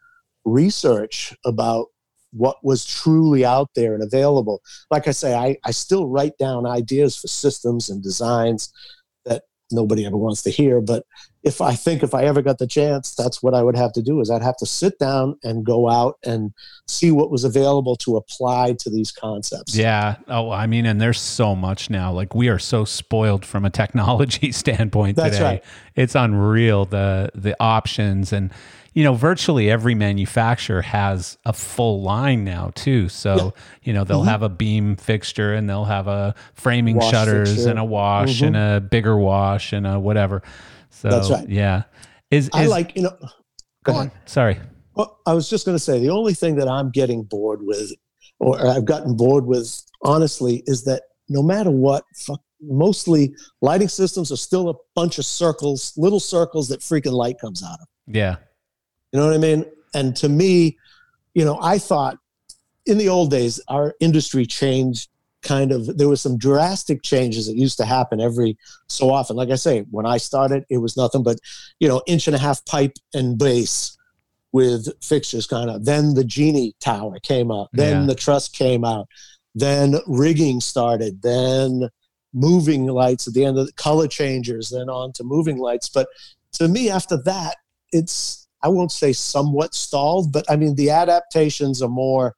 Speaker 2: research about what was truly out there and available like i say i, I still write down ideas for systems and designs that nobody ever wants to hear but if I think if I ever got the chance, that's what I would have to do is I'd have to sit down and go out and see what was available to apply to these concepts.
Speaker 1: Yeah. Oh, I mean, and there's so much now. Like we are so spoiled from a technology standpoint
Speaker 2: That's
Speaker 1: today.
Speaker 2: right.
Speaker 1: It's unreal the the options and you know, virtually every manufacturer has a full line now too. So,
Speaker 2: Yeah.
Speaker 1: you know, they'll
Speaker 2: Mhm.
Speaker 1: have a beam fixture and they'll have a framing
Speaker 2: Wash
Speaker 1: shutters
Speaker 2: fixture.
Speaker 1: and a wash
Speaker 2: Mhm.
Speaker 1: and a bigger wash and a whatever. So,
Speaker 2: That's right.
Speaker 1: yeah. Is,
Speaker 2: I like, you know,
Speaker 1: go
Speaker 2: go
Speaker 1: on. Sorry.
Speaker 2: Well, I was just going to say the only thing that I'm getting bored with, or I've gotten bored with, honestly, is that no matter what, fuck, mostly lighting systems are still a bunch of circles, little circles that freaking light comes out of.
Speaker 1: Yeah.
Speaker 2: You know what I mean? And to me, you know, I thought in the old days, our industry changed kind of, there was some drastic changes that used to happen every so often. Like I say, when I started, it was nothing but, you know, inch and a half pipe and base with fixtures kind of. Then the Genie Tower came out. Then
Speaker 1: Yeah.
Speaker 2: the truss came out. Then rigging started. Then moving lights at the end of the color changers, then on to moving lights. But to me, after that, it's I won't say somewhat stalled, but I mean the adaptations are more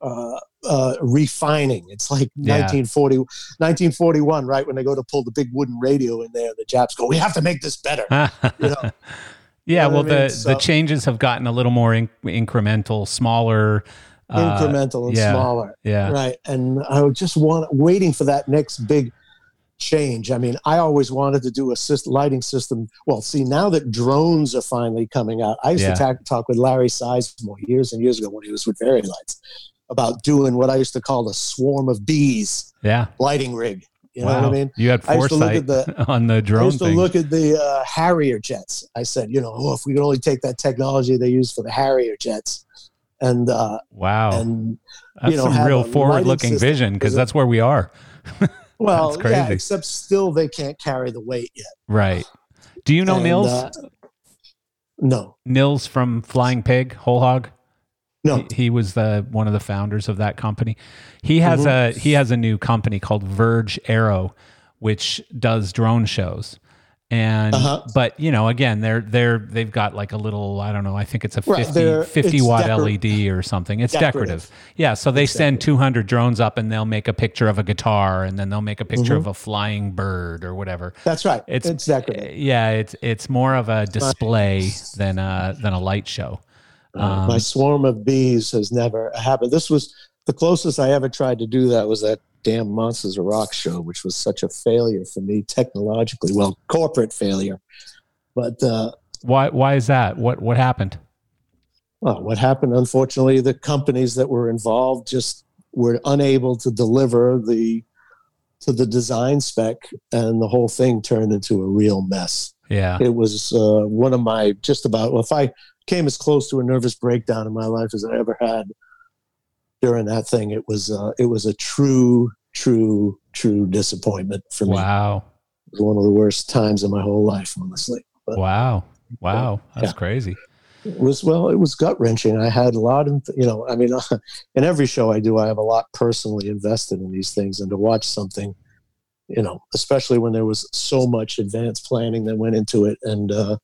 Speaker 2: uh, uh, refining. It's like
Speaker 1: Yeah.
Speaker 2: 1940, 1941, right when they go to pull the big wooden radio in there, the Japs go, "We have to make this better." You know?
Speaker 1: yeah,
Speaker 2: know
Speaker 1: well,
Speaker 2: what I mean?
Speaker 1: the
Speaker 2: So-
Speaker 1: the changes have gotten a little more in, incremental, smaller, uh,
Speaker 2: Incremental and
Speaker 1: yeah,
Speaker 2: smaller,
Speaker 1: Yeah,
Speaker 2: right? And I would just want waiting for that next big change. I mean, I always wanted to do a syst- lighting system. Well, see, now that drones are finally coming out, I used
Speaker 1: Yeah.
Speaker 2: to talk, talk with Larry Sizemore years and years ago when he was with Vari-Lites about doing what I used to call a swarm of bees
Speaker 1: yeah.
Speaker 2: lighting rig. You know
Speaker 1: wow,
Speaker 2: what I mean?
Speaker 1: you had
Speaker 2: I used to look
Speaker 1: foresight
Speaker 2: at
Speaker 1: on the drone.
Speaker 2: I used to
Speaker 1: thing.
Speaker 2: look at the uh, Harrier jets. I said, you know, oh, if we could only take that technology they use for the Harrier jets, and uh,
Speaker 1: wow,
Speaker 2: and
Speaker 1: that's
Speaker 2: you know,
Speaker 1: some
Speaker 2: a
Speaker 1: real forward-looking vision because that's where we are.
Speaker 2: well, yeah, except still they can't carry the weight yet.
Speaker 1: Right. Do you know
Speaker 2: And,
Speaker 1: Nils?
Speaker 2: uh, no,
Speaker 1: Nils from Flying Pig, Whole Hog.
Speaker 2: no.
Speaker 1: He, he was the one of the founders of that company. He has
Speaker 2: Mhm.
Speaker 1: a he has a new company called Verge Aero, which does drone shows. And
Speaker 2: Uh-huh.
Speaker 1: but you know, again, they're they're they've got like a little I don't know, I think it's a
Speaker 2: Right,
Speaker 1: 50,
Speaker 2: they're-
Speaker 1: 50
Speaker 2: it's
Speaker 1: watt LED or something. It's decorative.
Speaker 2: Decorative.
Speaker 1: Yeah, so they
Speaker 2: It's
Speaker 1: send
Speaker 2: decorative.
Speaker 1: 200 drones up and they'll make a picture of a guitar and then they'll make a picture
Speaker 2: Mhm.
Speaker 1: of a flying bird or whatever.
Speaker 2: That's right.
Speaker 1: It's
Speaker 2: It's, decorative.
Speaker 1: Yeah, it's it's more of a display than a than a light show.
Speaker 2: Uh,
Speaker 1: Um,
Speaker 2: My swarm of bees has never happened. This was the closest I ever tried to do that was that damn Monsters of Rock show, which was such a failure for me technologically. Well, corporate failure. But uh,
Speaker 1: why? Why is that? What What happened?
Speaker 2: Well, what happened? Unfortunately, the companies that were involved just were unable to deliver the to the design spec, and the whole thing turned into a real mess.
Speaker 1: Yeah,
Speaker 2: it was uh, one of my just about. Well, if I came as close to a nervous breakdown in my life as I ever had during that thing, it was uh, it was a true, true, true disappointment for me.
Speaker 1: Wow,
Speaker 2: it was one of the worst times of my whole life, honestly.
Speaker 1: But, wow, wow, that's yeah. crazy.
Speaker 2: It was well, it was gut wrenching. I had a lot of, you know, I mean, in every show I do, I have a lot personally invested in these things, and to watch something, you know, especially when there was so much advanced planning that went into it, and uh,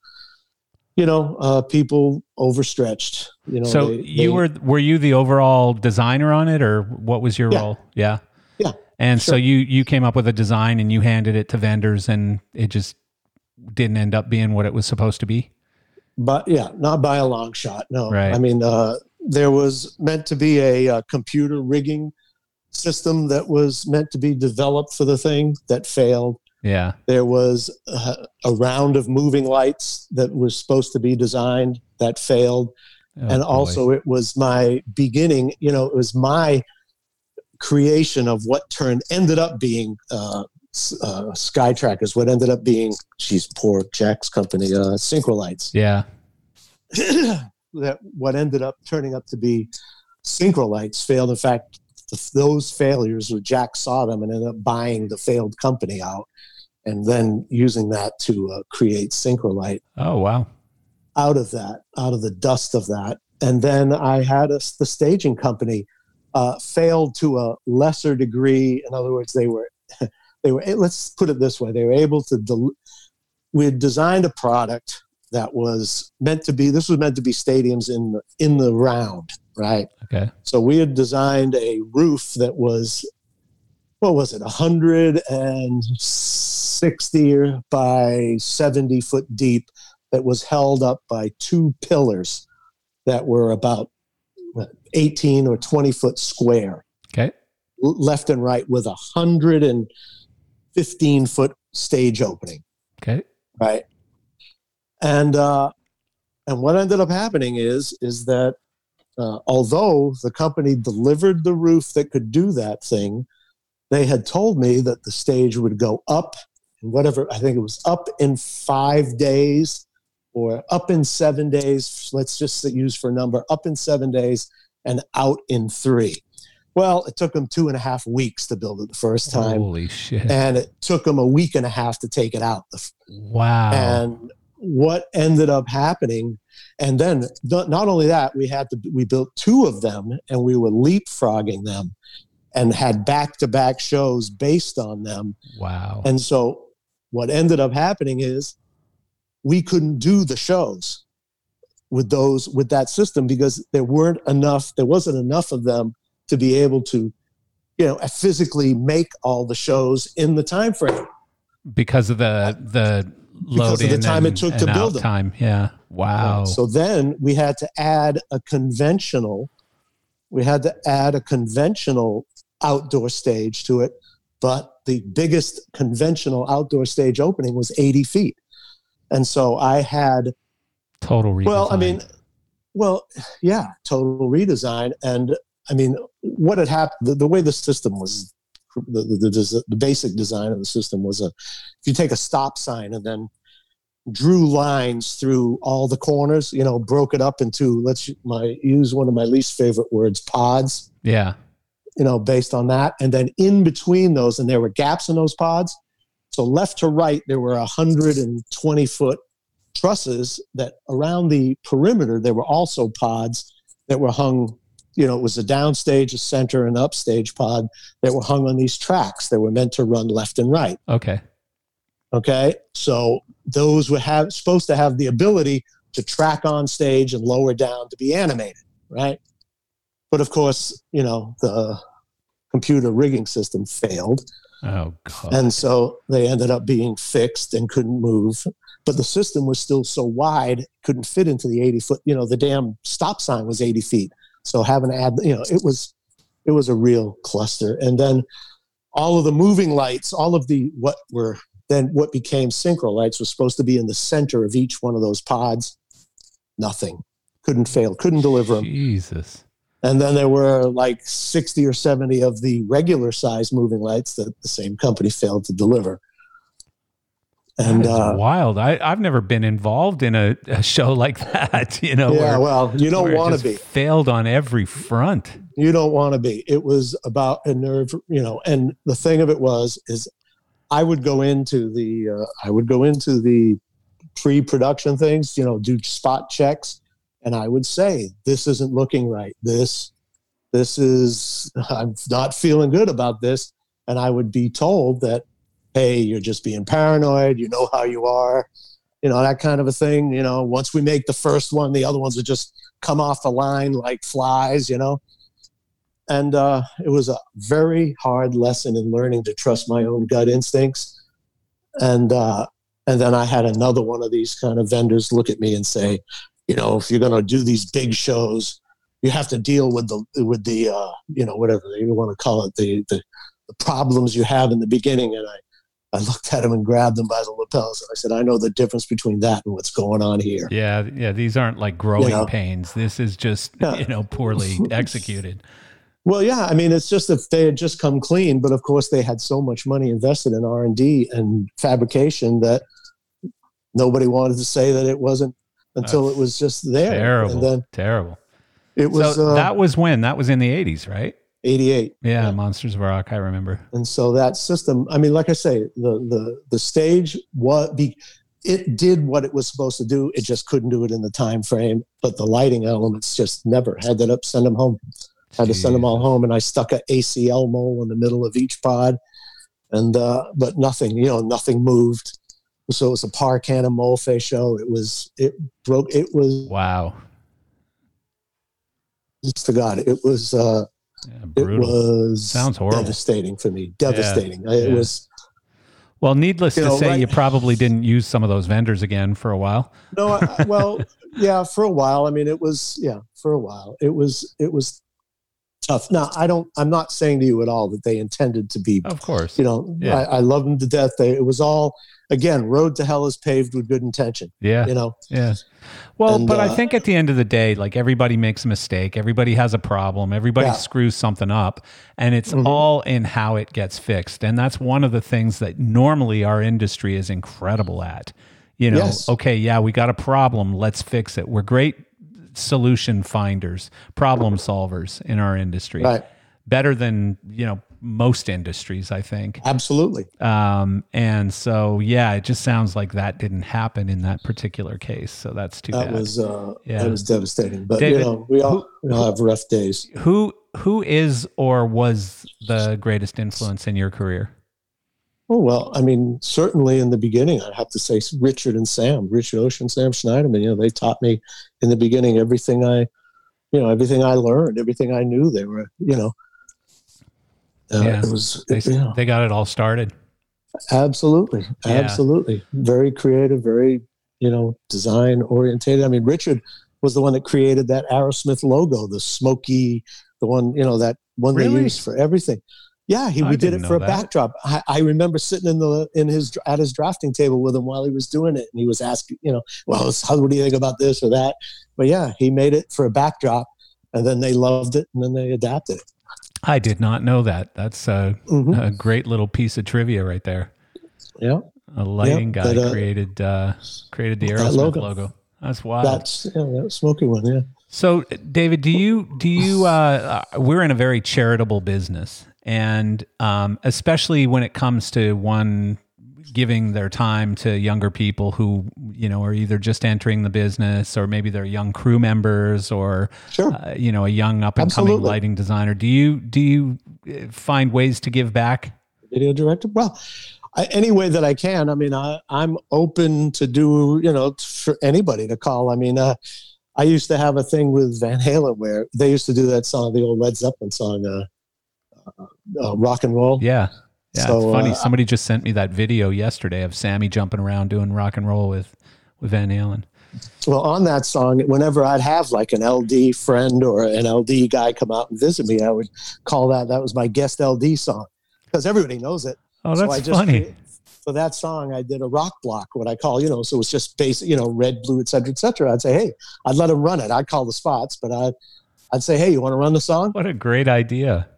Speaker 2: you know, uh, people overstretched. You know,
Speaker 1: so they, you they, were were you the overall designer on it, or what was your
Speaker 2: yeah.
Speaker 1: role? Yeah,
Speaker 2: yeah.
Speaker 1: And sure. so you you came up with a design and you handed it to vendors, and it just didn't end up being what it was supposed to be
Speaker 2: but yeah, not by a long shot. No,
Speaker 1: right.
Speaker 2: I mean, uh, there was meant to be a, a, uh, computer rigging system that was meant to be developed for the thing that failed.
Speaker 1: Yeah,
Speaker 2: there was a, a round of moving lights that was supposed to be designed that failed, oh, and boy. also it was my beginning. You know, it was my creation of what turned ended up being uh, uh, Skytrackers, what ended up being, she's poor Jack's company, uh, Syncrolites.
Speaker 1: Yeah.
Speaker 2: that what ended up turning up to be Syncrolites failed. In fact, the, those failures, were Jack saw them and ended up buying the failed company out and then using that to uh, create Syncrolite.
Speaker 1: Oh, wow.
Speaker 2: Out of that, out of the dust of that. And then I had a, the staging company uh, failed to a lesser degree. In other words, they were they were let's put it this way they were able to del- we had designed a product that was meant to be this was meant to be stadiums in the, in the round right
Speaker 1: okay
Speaker 2: so we had designed a roof that was what was it 160 by 70 foot deep that was held up by two pillars that were about 18 or 20 foot square
Speaker 1: okay
Speaker 2: left and right with a hundred and 15 foot stage opening.
Speaker 1: Okay.
Speaker 2: Right. And uh, and what ended up happening is is that uh, although the company delivered the roof that could do that thing, they had told me that the stage would go up and whatever I think it was up in five days or up in seven days. Let's just use for a number up in seven days and out in three. Well, it took them two and a half weeks to build it the first time.
Speaker 1: Holy shit.
Speaker 2: And it took them a week and a half to take it out.
Speaker 1: Wow.
Speaker 2: And what ended up happening, and then not only that, we had to, we built two of them and we were leapfrogging them and had back to back shows based on them.
Speaker 1: Wow.
Speaker 2: And so what ended up happening is we couldn't do the shows with those with that system because there weren't enough there wasn't enough of them to be able to you know physically make all the shows in the time frame
Speaker 1: because of the the
Speaker 2: because of the time
Speaker 1: and,
Speaker 2: it took to build them.
Speaker 1: time yeah wow
Speaker 2: so then we had to add a conventional we had to add a conventional outdoor stage to it but the biggest conventional outdoor stage opening was 80 feet and so i had
Speaker 1: total redesign.
Speaker 2: well i mean well yeah total redesign and I mean, what had happened, the, the way the system was, the, the, the, basic design of the system was a, if you take a stop sign and then drew lines through all the corners, you know, broke it up into, let's my, use one of my least favorite words, pods.
Speaker 1: Yeah.
Speaker 2: You know, based on that. And then in between those, and there were gaps in those pods. So left to right, there were 120 foot trusses that around the perimeter, there were also pods that were hung you know, it was a downstage, a center, and upstage pod that were hung on these tracks that were meant to run left and right.
Speaker 1: Okay.
Speaker 2: Okay. So those were have, supposed to have the ability to track on stage and lower down to be animated, right? But of course, you know, the computer rigging system failed.
Speaker 1: Oh, God.
Speaker 2: And so they ended up being fixed and couldn't move. But the system was still so wide, couldn't fit into the 80 foot, you know, the damn stop sign was 80 feet. So having to add, you know, it was it was a real cluster. And then all of the moving lights, all of the what were then what became synchro lights was supposed to be in the center of each one of those pods. Nothing. Couldn't fail. Couldn't deliver them.
Speaker 1: Jesus.
Speaker 2: And then there were like 60 or 70 of the regular size moving lights that the same company failed to deliver.
Speaker 1: And uh, wild. I, I've never been involved in a, a show like that. You know,
Speaker 2: yeah. Where, well, you don't want to be
Speaker 1: failed on every front.
Speaker 2: You don't want to be. It was about a nerve, you know. And the thing of it was, is I would go into the, uh, I would go into the pre-production things, you know, do spot checks, and I would say, "This isn't looking right. This, this is. I'm not feeling good about this." And I would be told that hey, you're just being paranoid, you know how you are, you know, that kind of a thing. You know, once we make the first one, the other ones would just come off the line like flies, you know. And uh, it was a very hard lesson in learning to trust my own gut instincts. And uh, and then I had another one of these kind of vendors look at me and say, you know, if you're going to do these big shows, you have to deal with the with the uh, you know whatever you want to call it the, the the problems you have in the beginning. And I I looked at him and grabbed him by the lapels and I said, I know the difference between that and what's going on here.
Speaker 1: Yeah, yeah. These aren't like growing you know? pains. This is just yeah. you know poorly executed.
Speaker 2: Well, yeah. I mean, it's just if they had just come clean, but of course they had so much money invested in R and D and fabrication that nobody wanted to say that it wasn't until That's it was just there.
Speaker 1: Terrible. And then terrible.
Speaker 2: It was.
Speaker 1: So uh, that was when that was in the eighties, right?
Speaker 2: 88
Speaker 1: yeah, yeah, monsters of rock i remember
Speaker 2: and so that system i mean like i say the the the stage what be it did what it was supposed to do it just couldn't do it in the time frame but the lighting elements just never had that up send them home had to send them all home and i stuck a acl mole in the middle of each pod and uh but nothing you know nothing moved so it was a par cannon mole face show it was it broke it was
Speaker 1: wow Just
Speaker 2: to god it was uh yeah, it was
Speaker 1: sounds horrible,
Speaker 2: devastating for me. Devastating. Yeah, it yeah. was.
Speaker 1: Well, needless to know, say, right, you probably didn't use some of those vendors again for a while.
Speaker 2: No, I, well, yeah, for a while. I mean, it was yeah, for a while. It was it was tough. Now, I don't. I'm not saying to you at all that they intended to be.
Speaker 1: Of course,
Speaker 2: you know, yeah. I, I love them to death. They, it was all again, road to hell is paved with good intention.
Speaker 1: Yeah.
Speaker 2: You know?
Speaker 1: Yeah. Well, and, but uh, I think at the end of the day, like everybody makes a mistake, everybody has a problem, everybody yeah. screws something up, and it's mm-hmm. all in how it gets fixed. And that's one of the things that normally our industry is incredible at. You know, yes. okay, yeah, we got a problem, let's fix it. We're great solution finders, problem solvers in our industry.
Speaker 2: Right.
Speaker 1: Better than, you know, most industries, I think.
Speaker 2: Absolutely.
Speaker 1: Um, and so, yeah, it just sounds like that didn't happen in that particular case. So that's too
Speaker 2: that
Speaker 1: bad.
Speaker 2: Was, uh, yeah. That was devastating. But, David, you know, we all, who, we all have rough days.
Speaker 1: Who Who is or was the greatest influence in your career?
Speaker 2: Oh, well, I mean, certainly in the beginning, I'd have to say Richard and Sam, Richard Ocean, Sam Schneiderman. You know, they taught me in the beginning everything I, you know, everything I learned, everything I knew. They were, you know,
Speaker 1: uh, yeah, it was. They, you know, they got it all started.
Speaker 2: Absolutely, yeah. absolutely. Very creative, very you know design orientated. I mean, Richard was the one that created that Aerosmith logo, the smoky, the one you know that one really? they used for everything. Yeah, he, we did it for a that. backdrop. I, I, remember sitting in the in his at his drafting table with him while he was doing it, and he was asking, you know, well, how what do you think about this or that? But yeah, he made it for a backdrop, and then they loved it, and then they adapted it.
Speaker 1: I did not know that. That's a, mm-hmm. a great little piece of trivia right there.
Speaker 2: Yeah.
Speaker 1: A lighting guy uh, created uh, created the Aerosmith logo. logo. That's wild.
Speaker 2: That's yeah, that smoky one. Yeah.
Speaker 1: So, David, do you do you? Uh, uh, we're in a very charitable business, and um, especially when it comes to one giving their time to younger people who you know are either just entering the business or maybe they're young crew members or
Speaker 2: sure. uh,
Speaker 1: you know a young up and coming lighting designer. Do you do you uh, find ways to give back?
Speaker 2: Video director? Well I, any way that i can. I mean I, i'm open to do you know for anybody to call. I mean uh, i used to have a thing with van halen where they used to do that song the old led zeppelin song uh, uh, uh rock and roll.
Speaker 1: Yeah yeah, so, it's funny. Uh, Somebody just sent me that video yesterday of Sammy jumping around doing rock and roll with with Van Halen.
Speaker 2: Well, on that song, whenever I'd have like an LD friend or an LD guy come out and visit me, I would call that that was my guest LD song because everybody knows it.
Speaker 1: Oh, that's so funny.
Speaker 2: for that song, I did a rock block, what I call, you know, so it's just basic, you know, red, blue, et cetera, et cetera. I'd say, hey, I'd let him run it. I'd call the spots, but I'd, I'd say, hey, you want to run the song?
Speaker 1: What a great idea.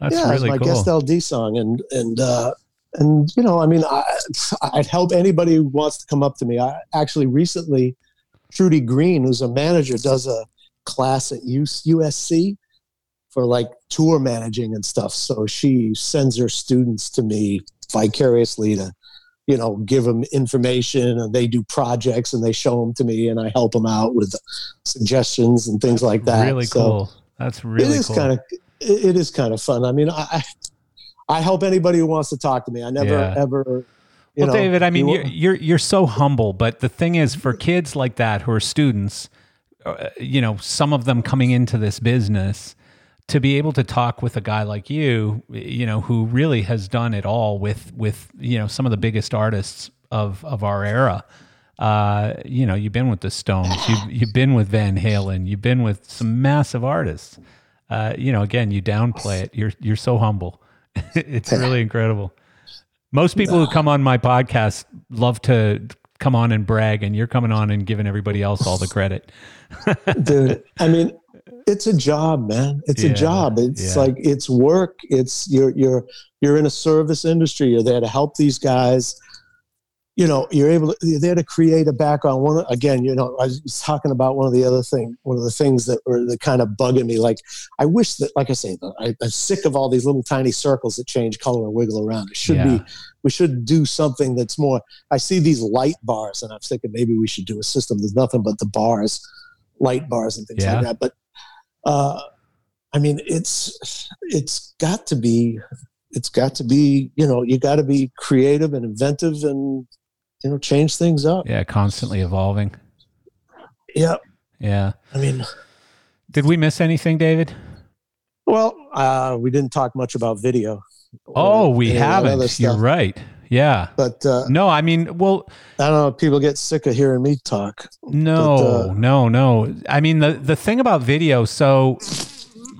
Speaker 1: That's
Speaker 2: yeah,
Speaker 1: really
Speaker 2: my
Speaker 1: cool.
Speaker 2: guest LD song. And, and, uh, and you know, I mean, I, I'd help anybody who wants to come up to me. I actually recently, Trudy Green, who's a manager, does a class at USC for like tour managing and stuff. So she sends her students to me vicariously to, you know, give them information and they do projects and they show them to me and I help them out with suggestions and things like that.
Speaker 1: Really so cool. That's really
Speaker 2: it is
Speaker 1: cool.
Speaker 2: kind of it is kind of fun. I mean, I I help anybody who wants to talk to me. I never yeah. ever
Speaker 1: well, know, David, I mean, you, are you're you're so humble, but the thing is, for kids like that who are students, uh, you know, some of them coming into this business, to be able to talk with a guy like you, you know, who really has done it all with with you know some of the biggest artists of of our era. Uh, you know, you've been with the Stones, you've you've been with Van Halen, you've been with some massive artists. Uh, you know, again, you downplay it. You're you're so humble. it's really incredible. Most people who come on my podcast love to come on and brag, and you're coming on and giving everybody else all the credit.
Speaker 2: Dude, I mean, it's a job, man. It's yeah, a job. It's yeah. like it's work. It's you're you're you're in a service industry. You're there to help these guys. You know, you're able to you're there to create a background. One again, you know, I was talking about one of the other thing, one of the things that were the kind of bugging me. Like, I wish that, like I say, I, am sick of all these little tiny circles that change color and wiggle around. It should yeah. be, we should do something that's more. I see these light bars, and I'm thinking maybe we should do a system. There's nothing but the bars, light bars, and things like that. But uh, I mean, it's it's got to be it's got to be you know you got to be creative and inventive and you know change things up.
Speaker 1: Yeah, constantly evolving.
Speaker 2: Yeah.
Speaker 1: Yeah.
Speaker 2: I mean,
Speaker 1: did we miss anything, David?
Speaker 2: Well, uh, we didn't talk much about video.
Speaker 1: Oh, we haven't. You're right. Yeah.
Speaker 2: But uh,
Speaker 1: no, I mean, well,
Speaker 2: I don't know. People get sick of hearing me talk.
Speaker 1: No, but, uh, no, no. I mean, the the thing about video. So,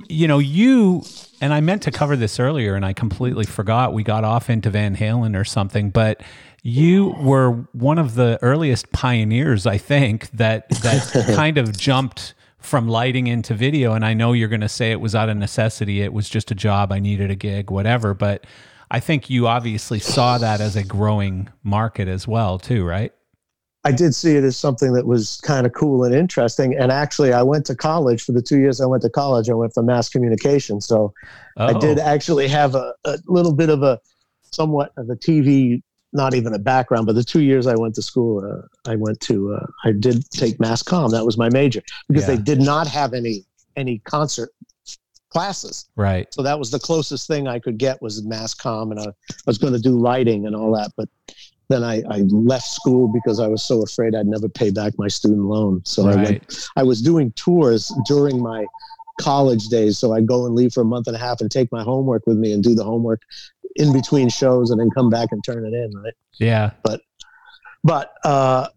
Speaker 1: you know, you and I meant to cover this earlier, and I completely forgot. We got off into Van Halen or something, but you were one of the earliest pioneers, I think, that that kind of jumped from lighting into video. And I know you're going to say it was out of necessity. It was just a job. I needed a gig, whatever. But I think you obviously saw that as a growing market as well, too, right?
Speaker 2: I did see it as something that was kind of cool and interesting. And actually, I went to college for the two years I went to college. I went for mass communication, so oh. I did oh. actually have a, a little bit of a somewhat of a TV, not even a background. But the two years I went to school, uh, I went to uh, I did take mass comm. That was my major because yeah. they did not have any any concert classes.
Speaker 1: Right.
Speaker 2: So that was the closest thing I could get was mass comm, and I, was going to do lighting and all that. But then I, I, left school because I was so afraid I'd never pay back my student loan. So right. I went. I was doing tours during my college days, so I'd go and leave for a month and a half and take my homework with me and do the homework in between shows and then come back and turn it in. Right.
Speaker 1: Yeah.
Speaker 2: But but uh,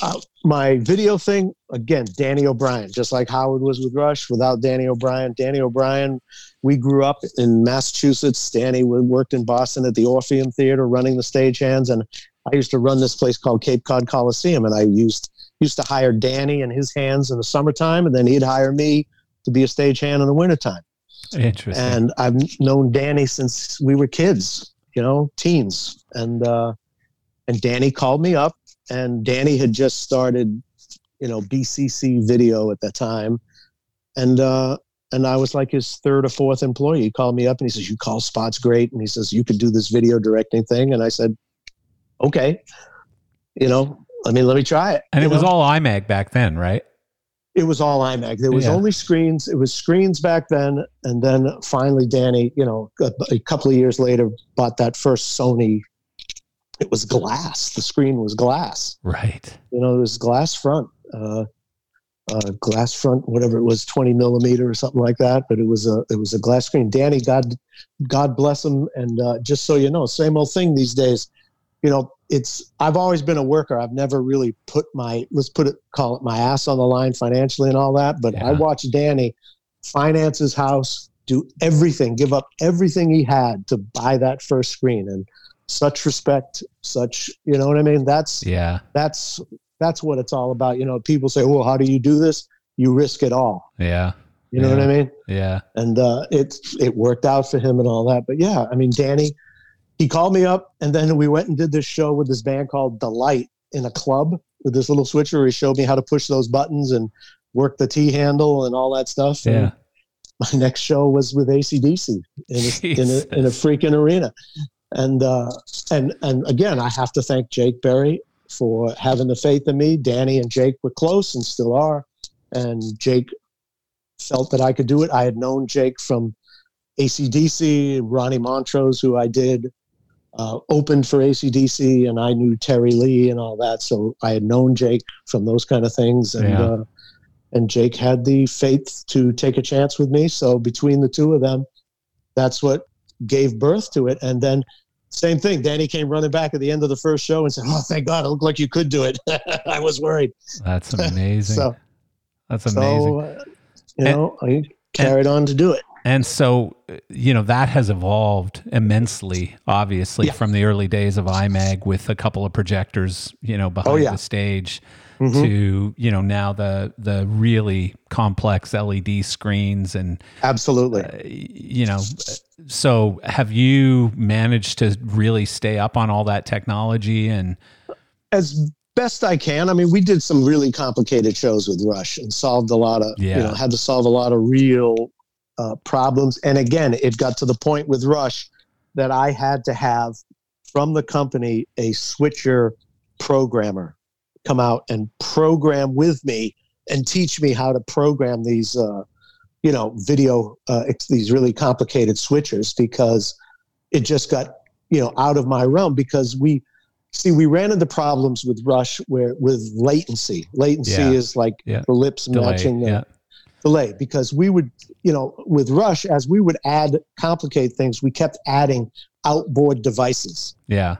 Speaker 2: uh, my video thing again danny o'brien just like howard was with rush without danny o'brien danny o'brien we grew up in massachusetts danny worked in boston at the orpheum theater running the stagehands and i used to run this place called cape cod coliseum and i used used to hire danny and his hands in the summertime and then he'd hire me to be a stagehand in the wintertime
Speaker 1: interesting
Speaker 2: and i've known danny since we were kids you know teens and uh and danny called me up and Danny had just started, you know, BCC video at that time, and uh, and I was like his third or fourth employee. He called me up and he says, "You call spots great," and he says, "You could do this video directing thing," and I said, "Okay, you know, I mean, let me try it."
Speaker 1: And it know? was all IMAG back then, right?
Speaker 2: It was all IMAG. There was yeah. only screens. It was screens back then, and then finally, Danny, you know, a, a couple of years later, bought that first Sony it was glass. The screen was glass.
Speaker 1: Right.
Speaker 2: You know, it was glass front, uh, uh, glass front, whatever it was, twenty millimeter or something like that. But it was a it was a glass screen. Danny, God, God bless him. And uh, just so you know, same old thing these days. You know, it's I've always been a worker. I've never really put my let's put it call it my ass on the line financially and all that. But yeah. I watched Danny finance his house, do everything, give up everything he had to buy that first screen. And such respect, such, you know what I mean? That's,
Speaker 1: yeah,
Speaker 2: that's, that's what it's all about. You know, people say, well, how do you do this? You risk it all.
Speaker 1: Yeah.
Speaker 2: You know
Speaker 1: yeah.
Speaker 2: what I mean?
Speaker 1: Yeah.
Speaker 2: And uh, it it worked out for him and all that. But yeah, I mean, Danny, he called me up, and then we went and did this show with this band called Delight in a club with this little switcher. He showed me how to push those buttons and work the T handle and all that stuff.
Speaker 1: Yeah.
Speaker 2: And my next show was with ACDC in a, in a, in a freaking arena. And uh, and and again, I have to thank Jake Berry for having the faith in me. Danny and Jake were close and still are. And Jake felt that I could do it. I had known Jake from ACDC, Ronnie Montrose, who I did, uh, opened for ACDC, and I knew Terry Lee and all that. So I had known Jake from those kind of things. And,
Speaker 1: Yeah.
Speaker 2: uh, and Jake had the faith to take a chance with me. So between the two of them, that's what gave birth to it. And then same thing. Danny came running back at the end of the first show and said, "Oh, thank God! It looked like you could do it." I was worried.
Speaker 1: That's amazing.
Speaker 2: So,
Speaker 1: That's amazing.
Speaker 2: so uh, you know, I carried on to do it.
Speaker 1: And so, you know, that has evolved immensely, obviously,
Speaker 2: Yeah.
Speaker 1: from the early days of iMag with a couple of projectors, you know, behind
Speaker 2: Oh, yeah.
Speaker 1: the stage
Speaker 2: Mhm.
Speaker 1: to, you know, now the the really complex LED screens and
Speaker 2: Absolutely.
Speaker 1: uh, you know, so have you managed to really stay up on all that technology and
Speaker 2: as best I can. I mean, we did some really complicated shows with Rush and solved a lot of,
Speaker 1: Yeah.
Speaker 2: you know, had to solve a lot of real uh, problems. And again, it got to the point with Rush that I had to have from the company a switcher programmer come out and program with me and teach me how to program these, uh, you know, video, uh, these really complicated switchers because it just got, you know, out of my realm because we, see we ran into problems with rush where with latency latency
Speaker 1: Yeah.
Speaker 2: is like
Speaker 1: Yeah.
Speaker 2: the lips
Speaker 1: delay?
Speaker 2: matching the
Speaker 1: Yeah.
Speaker 2: Delay because we would you know with rush as we would add complicate things we kept adding outboard devices
Speaker 1: Yeah.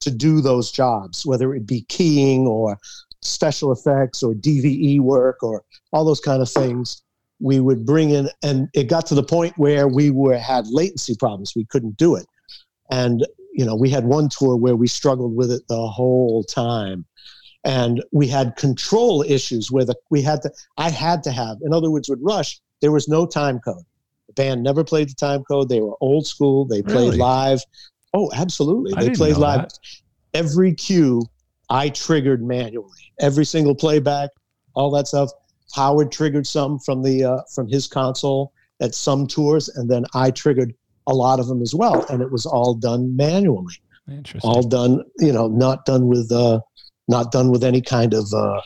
Speaker 2: to do those jobs whether it be keying or special effects or dve work or all those kind of things. We would bring in and it got to the point where we were had latency problems. We couldn't do it. And you know we had one tour where we struggled with it the whole time and we had control issues where the we had to i had to have in other words with rush there was no time code. The band never played the time code. They were old school. They played
Speaker 1: Really?
Speaker 2: live. Oh absolutely.
Speaker 1: I
Speaker 2: they played live.
Speaker 1: that.
Speaker 2: every cue i triggered manually. Every single playback all that stuff. Howard triggered some from the uh, from his console at some tours and then i triggered a lot of them as well and it was all done manually.
Speaker 1: Interesting.
Speaker 2: all done you know not done with uh not done with any kind of uh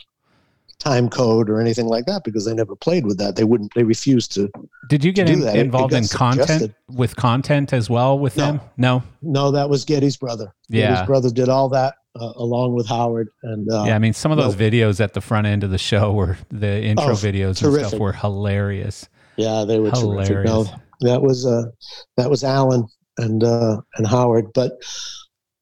Speaker 2: time code or anything like that because they never played with that they wouldn't they refused to
Speaker 1: Did you get in,
Speaker 2: that. It- it
Speaker 1: involved in content
Speaker 2: suggested.
Speaker 1: with content as well with
Speaker 2: No.
Speaker 1: them? No.
Speaker 2: no that was Geddy's brother
Speaker 1: Yeah.
Speaker 2: Geddy's brother did all that uh, along with howard and uh
Speaker 1: yeah, I mean, some of those videos at the front end of the show were the intro
Speaker 2: Oh,
Speaker 1: videos and stuff were hilarious.
Speaker 2: yeah they were terrific
Speaker 1: Hilarious.
Speaker 2: no, that was uh that was alan and uh and howard but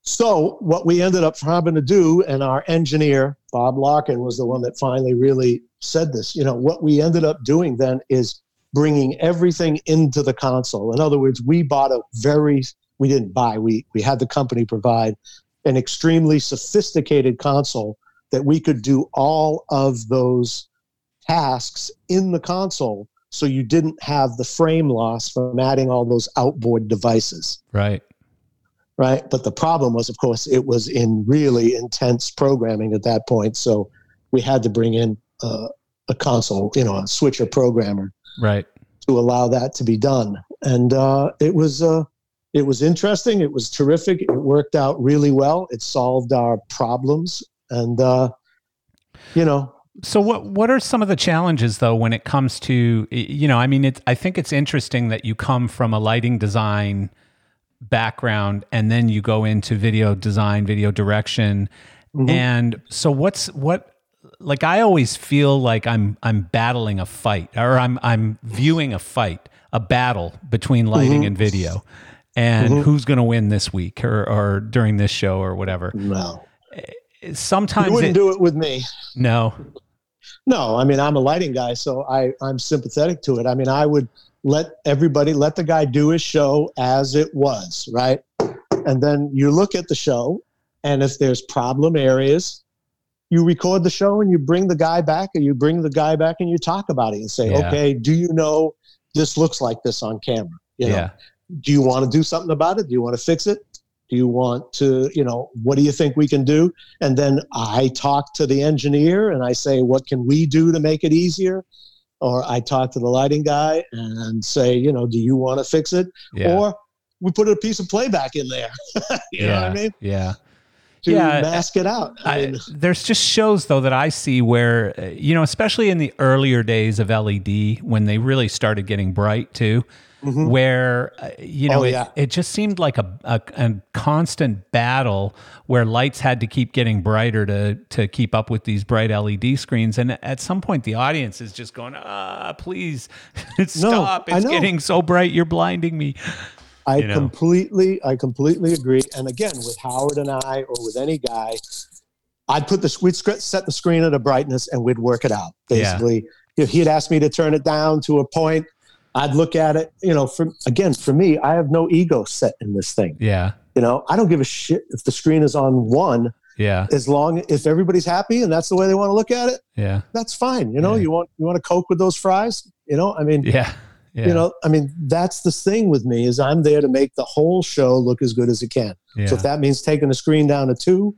Speaker 2: so what we ended up having to do and our engineer bob larkin was the one that finally really said this you know what we ended up doing then is bringing everything into the console in other words we bought a very we didn't buy we we had the company provide an extremely sophisticated console that we could do all of those tasks in the console so you didn't have the frame loss from adding all those outboard devices
Speaker 1: Right.
Speaker 2: Right? But the problem was of course it was in really intense programming at that point. So we had to bring in uh, a console you know a switcher programmer
Speaker 1: Right.
Speaker 2: to allow that to be done. And uh, it was uh, it was interesting. It was terrific. It worked out really well. It solved our problems. And uh, you know.
Speaker 1: So what what are some of the challenges though when it comes to you know I mean it's I think it's interesting that you come from a lighting design background and then you go into video design video direction
Speaker 2: Mhm.
Speaker 1: and so what's what like I always feel like I'm I'm battling a fight or I'm I'm viewing a fight a battle between lighting
Speaker 2: Mhm.
Speaker 1: and video and
Speaker 2: Mhm.
Speaker 1: who's going to win this week or or during this show or whatever
Speaker 2: no
Speaker 1: sometimes
Speaker 2: you wouldn't
Speaker 1: it,
Speaker 2: do it with me
Speaker 1: no
Speaker 2: No, I mean I'm a lighting guy, so I I'm sympathetic to it. I mean I would let everybody let the guy do his show as it was, right? And then you look at the show, and if there's problem areas, you record the show and you bring the guy back, and you bring the guy back and you talk about it and say,
Speaker 1: Yeah.
Speaker 2: okay, do you know this looks like this on camera? You know,
Speaker 1: yeah.
Speaker 2: do you want to do something about it? Do you want to fix it? Do you want to, you know, what do you think we can do? And then I talk to the engineer and I say, what can we do to make it easier? Or I talk to the lighting guy and say, you know, do you want to fix it?
Speaker 1: Yeah.
Speaker 2: Or we put a piece of playback in there. you know what I mean?
Speaker 1: Yeah.
Speaker 2: To
Speaker 1: Yeah,
Speaker 2: mask it out. I
Speaker 1: I,
Speaker 2: mean,
Speaker 1: there's just shows though that I see where you know, especially in the earlier days of LED when they really started getting bright too,
Speaker 2: mhm.
Speaker 1: where uh, you know
Speaker 2: Oh,
Speaker 1: it,
Speaker 2: yeah.
Speaker 1: it just seemed like a, a a constant battle where lights had to keep getting brighter to to keep up with these bright LED screens, and at some point the audience is just going, ah, please stop!
Speaker 2: I
Speaker 1: It's getting so bright, you're blinding me.
Speaker 2: I
Speaker 1: you know.
Speaker 2: completely, I completely agree. And again, with Howard and I, or with any guy, I'd put the we'd set the screen at a brightness and we'd work it out.
Speaker 1: Yeah.
Speaker 2: Basically, if he'd asked me to turn it down to a point, I'd look at it. You know, for again, for me, I have no ego set in this thing.
Speaker 1: Yeah,
Speaker 2: You know, I don't give a shit if the screen is on one,
Speaker 1: yeah,
Speaker 2: as long if everybody's happy and that's the way they want to look at it,
Speaker 1: yeah,
Speaker 2: that's fine. You know,
Speaker 1: Yeah.
Speaker 2: you want you want to coke with those fries. You know, I mean,
Speaker 1: yeah, yeah.
Speaker 2: you know, I mean, that's the thing with me is I'm there to make the whole show look as good as it can.
Speaker 1: yeah.
Speaker 2: So if that means taking the screen down to two,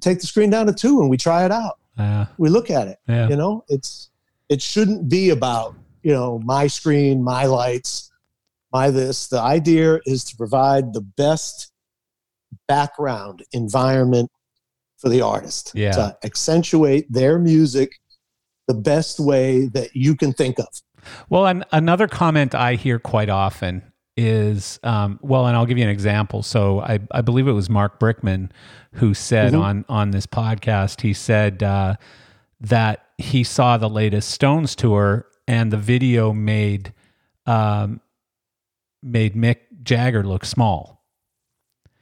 Speaker 2: take the screen down to two and we try it out.
Speaker 1: Uh,
Speaker 2: We look at it.
Speaker 1: yeah.
Speaker 2: You know, it's it shouldn't be about, you know, my screen, my lights, my this. The idea is to provide the best background environment for the artist.
Speaker 1: Yeah.
Speaker 2: To accentuate their music the best way that you can think of.
Speaker 1: Well, an, another comment I hear quite often is, um, well, and I'll give you an example. So I, I believe it was Mark Brickman who said
Speaker 2: Mhm.
Speaker 1: on on this podcast, he said uh, that he saw the latest Stones tour and the video made um, made Mick Jagger look small.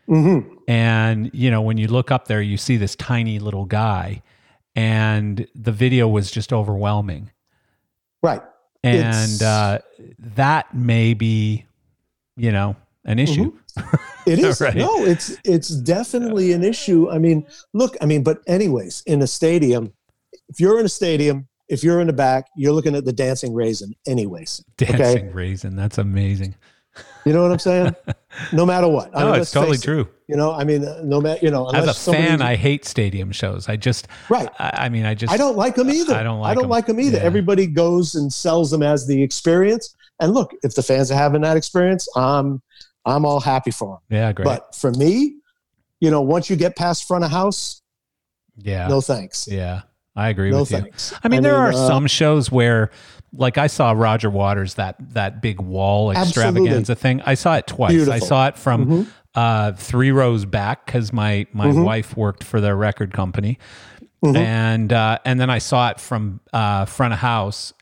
Speaker 2: hmm
Speaker 1: And, you know, when you look up there, you see this tiny little guy, and the video was just overwhelming.
Speaker 2: Right.
Speaker 1: And uh, that may be, you know, an issue.
Speaker 2: It is
Speaker 1: Right.
Speaker 2: no, it's it's definitely an issue. I mean, look, I mean, but anyways, in a stadium, if you're in a stadium, if you're in the back, you're looking at the dancing raisin, anyways.
Speaker 1: Dancing raisin. That's amazing.
Speaker 2: You know what I'm saying? no matter what. I
Speaker 1: No,
Speaker 2: mean,
Speaker 1: it's totally
Speaker 2: face it.
Speaker 1: true.
Speaker 2: You know, I mean, uh, no matter you know,
Speaker 1: As a
Speaker 2: somebody-
Speaker 1: fan, I hate stadium shows. I just,
Speaker 2: right.
Speaker 1: I, I mean, I just,
Speaker 2: I don't like them either.
Speaker 1: I don't like
Speaker 2: I don't
Speaker 1: 'em.
Speaker 2: like them either.
Speaker 1: Yeah.
Speaker 2: Everybody goes and sells them as the experience. And look, if the fans are having that experience, I'm I'm all happy for them.
Speaker 1: Yeah, great.
Speaker 2: But for me, you know, once you get past front of house,
Speaker 1: yeah,
Speaker 2: no thanks.
Speaker 1: yeah, I agree
Speaker 2: no
Speaker 1: with you. I mean, there are
Speaker 2: uh,
Speaker 1: some shows where, like, I saw Roger Waters that that big wall
Speaker 2: Absolutely.
Speaker 1: extravaganza thing. I saw it twice. I saw it from
Speaker 2: Mhm.
Speaker 1: uh, three rows back because my my
Speaker 2: Mhm.
Speaker 1: wife worked for their record company,
Speaker 2: Mhm.
Speaker 1: and uh, and then I saw it from uh, front of house.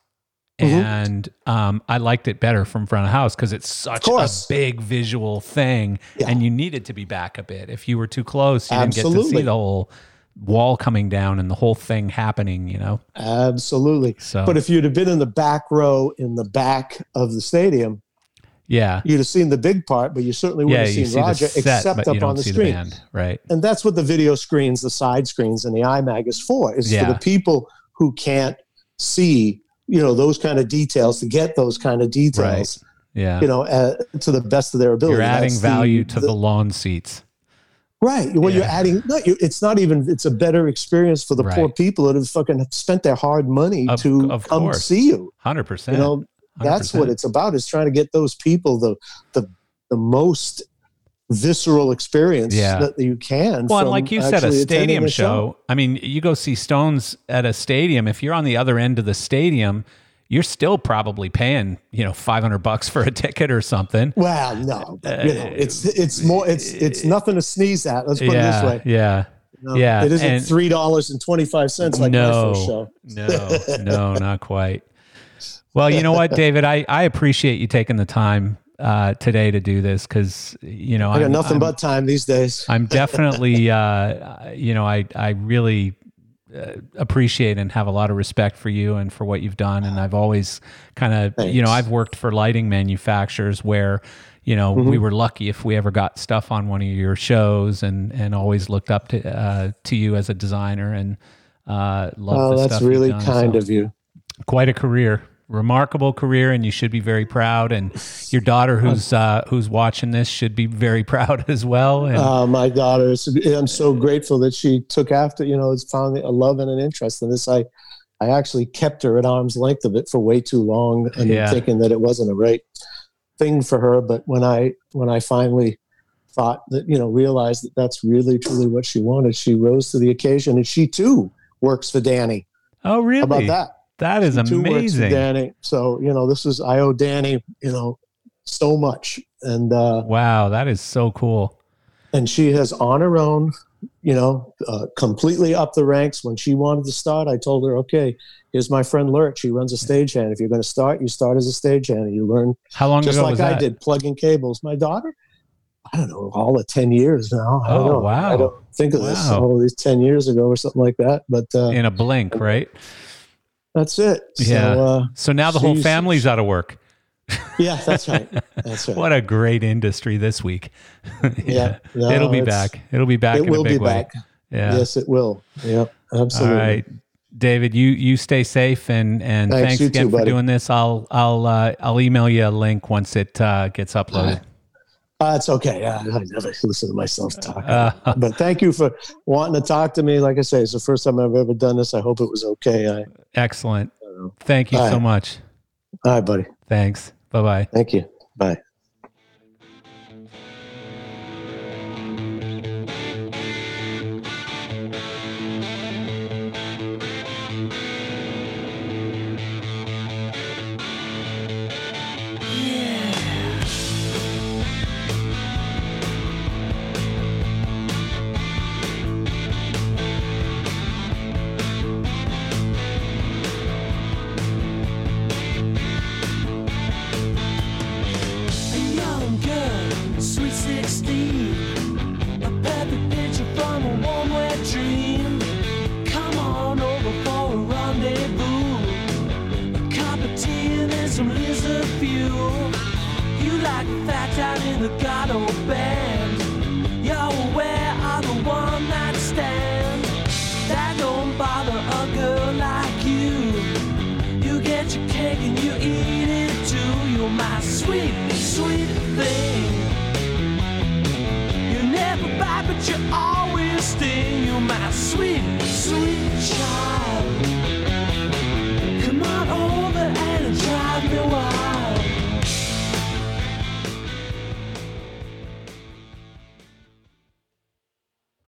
Speaker 2: Mhm.
Speaker 1: And um, I liked it better from front of house because it's such a big visual thing,
Speaker 2: Yeah.
Speaker 1: and you needed to be back a bit. If you were too close, you didn't get to see the whole wall coming down and the whole thing happening. You know,
Speaker 2: Absolutely.
Speaker 1: so
Speaker 2: But if you'd have been in the back row in the back of the stadium,
Speaker 1: yeah,
Speaker 2: you'd have seen the big part, but you certainly wouldn't
Speaker 1: you
Speaker 2: have seen Roger
Speaker 1: set,
Speaker 2: except up on the screen.
Speaker 1: the band, right?
Speaker 2: and that's what the video screens, the side screens, and the iMag is for. Is
Speaker 1: Yeah.
Speaker 2: for the people who can't see, you know, those kind of details to get those kind of details,
Speaker 1: Yeah,
Speaker 2: you know, uh, to the best of their ability.
Speaker 1: you're adding
Speaker 2: That's the-
Speaker 1: value to the, lawn seats.
Speaker 2: Right. Well, you're adding. No, you, it's not even. It's a better experience for the poor people that have fucking spent their hard money
Speaker 1: Of-
Speaker 2: to
Speaker 1: of
Speaker 2: come
Speaker 1: course.
Speaker 2: see you.
Speaker 1: Hundred
Speaker 2: You
Speaker 1: percent.
Speaker 2: know, that's what it's about. Is trying to get those people the the the most visceral experience
Speaker 1: Yeah.
Speaker 2: that you can.
Speaker 1: Well, and like you said, a
Speaker 2: actually attending
Speaker 1: stadium show. I mean, you go see Stones at a stadium. If you're on the other end of the stadium, you're still probably paying, you know, five hundred bucks for a ticket or something.
Speaker 2: Well, no, you know, it's it's more it's it's nothing to sneeze at. Let's put
Speaker 1: yeah,
Speaker 2: it this way.
Speaker 1: yeah.
Speaker 2: You know,
Speaker 1: yeah,
Speaker 2: it isn't
Speaker 1: and-
Speaker 2: three dollars and twenty five cents like my first show.
Speaker 1: No, no, not quite. Well, you know what, David, I, I appreciate you taking the time uh, today to do this because you know
Speaker 2: I got
Speaker 1: I'm-
Speaker 2: nothing
Speaker 1: I'm-
Speaker 2: but time these days.
Speaker 1: I'm definitely, uh, you know, I I really appreciate and have a lot of respect for you and for what you've done. And I've always kind of, you know, I've worked for lighting manufacturers where, you know, mm-hmm. we were lucky if we ever got stuff on one of your shows, and and always looked up to uh, to you as a designer and uh, love.
Speaker 2: Oh, that's really kind so, of you.
Speaker 1: Quite a career remarkable career and you should be very proud. And your daughter who's uh, who's watching this should be very proud as well. And,
Speaker 2: uh, my daughter i'm so grateful that she took after you know it's found a love and an interest. In this i i actually kept her at arm's length of it for way too long and yeah. thinking that it wasn't a right thing for her. But when i when i finally thought that you know realized that that's really truly what she wanted she rose to the occasion. And she too works for danny.
Speaker 1: Oh really?
Speaker 2: How about that
Speaker 1: that is amazing.
Speaker 2: Danny. So, you know, this is, I owe Danny, you know, so much. And, uh,
Speaker 1: wow, that is so cool.
Speaker 2: And she has on her own, you know, uh, completely up the ranks. When she wanted to start, I told her, okay, here's my friend Lurch. She runs a stagehand. If you're going to start, you start as a stagehand. You learn
Speaker 1: how long
Speaker 2: just
Speaker 1: ago
Speaker 2: like I did, plugging cables. My daughter, I don't know, all of 10 years now. I
Speaker 1: oh,
Speaker 2: know.
Speaker 1: wow.
Speaker 2: I don't think of this all these 10 years ago or something like that. But uh,
Speaker 1: in a blink, right?
Speaker 2: That's it.
Speaker 1: Yeah. So, uh, so now the whole family's out of work.
Speaker 2: Yeah, that's right. That's right.
Speaker 1: what a great industry this week.
Speaker 2: yeah, yeah no,
Speaker 1: it'll be back. It'll be back.
Speaker 2: It will be
Speaker 1: way.
Speaker 2: back. Yeah. Yes, it will. Yeah, absolutely.
Speaker 1: All right, David, you you stay safe and and thanks, thanks again too, for buddy. doing this. I'll I'll uh, I'll email you a link once it uh, gets uploaded.
Speaker 2: Uh, it's okay. I, I never listen to myself talk. Uh, but thank you for wanting to talk to me. Like I say, it's the first time I've ever done this. I hope it was okay. I,
Speaker 1: excellent. Thank you so much.
Speaker 2: All right, buddy.
Speaker 1: Thanks. Bye bye.
Speaker 2: Thank you. Bye.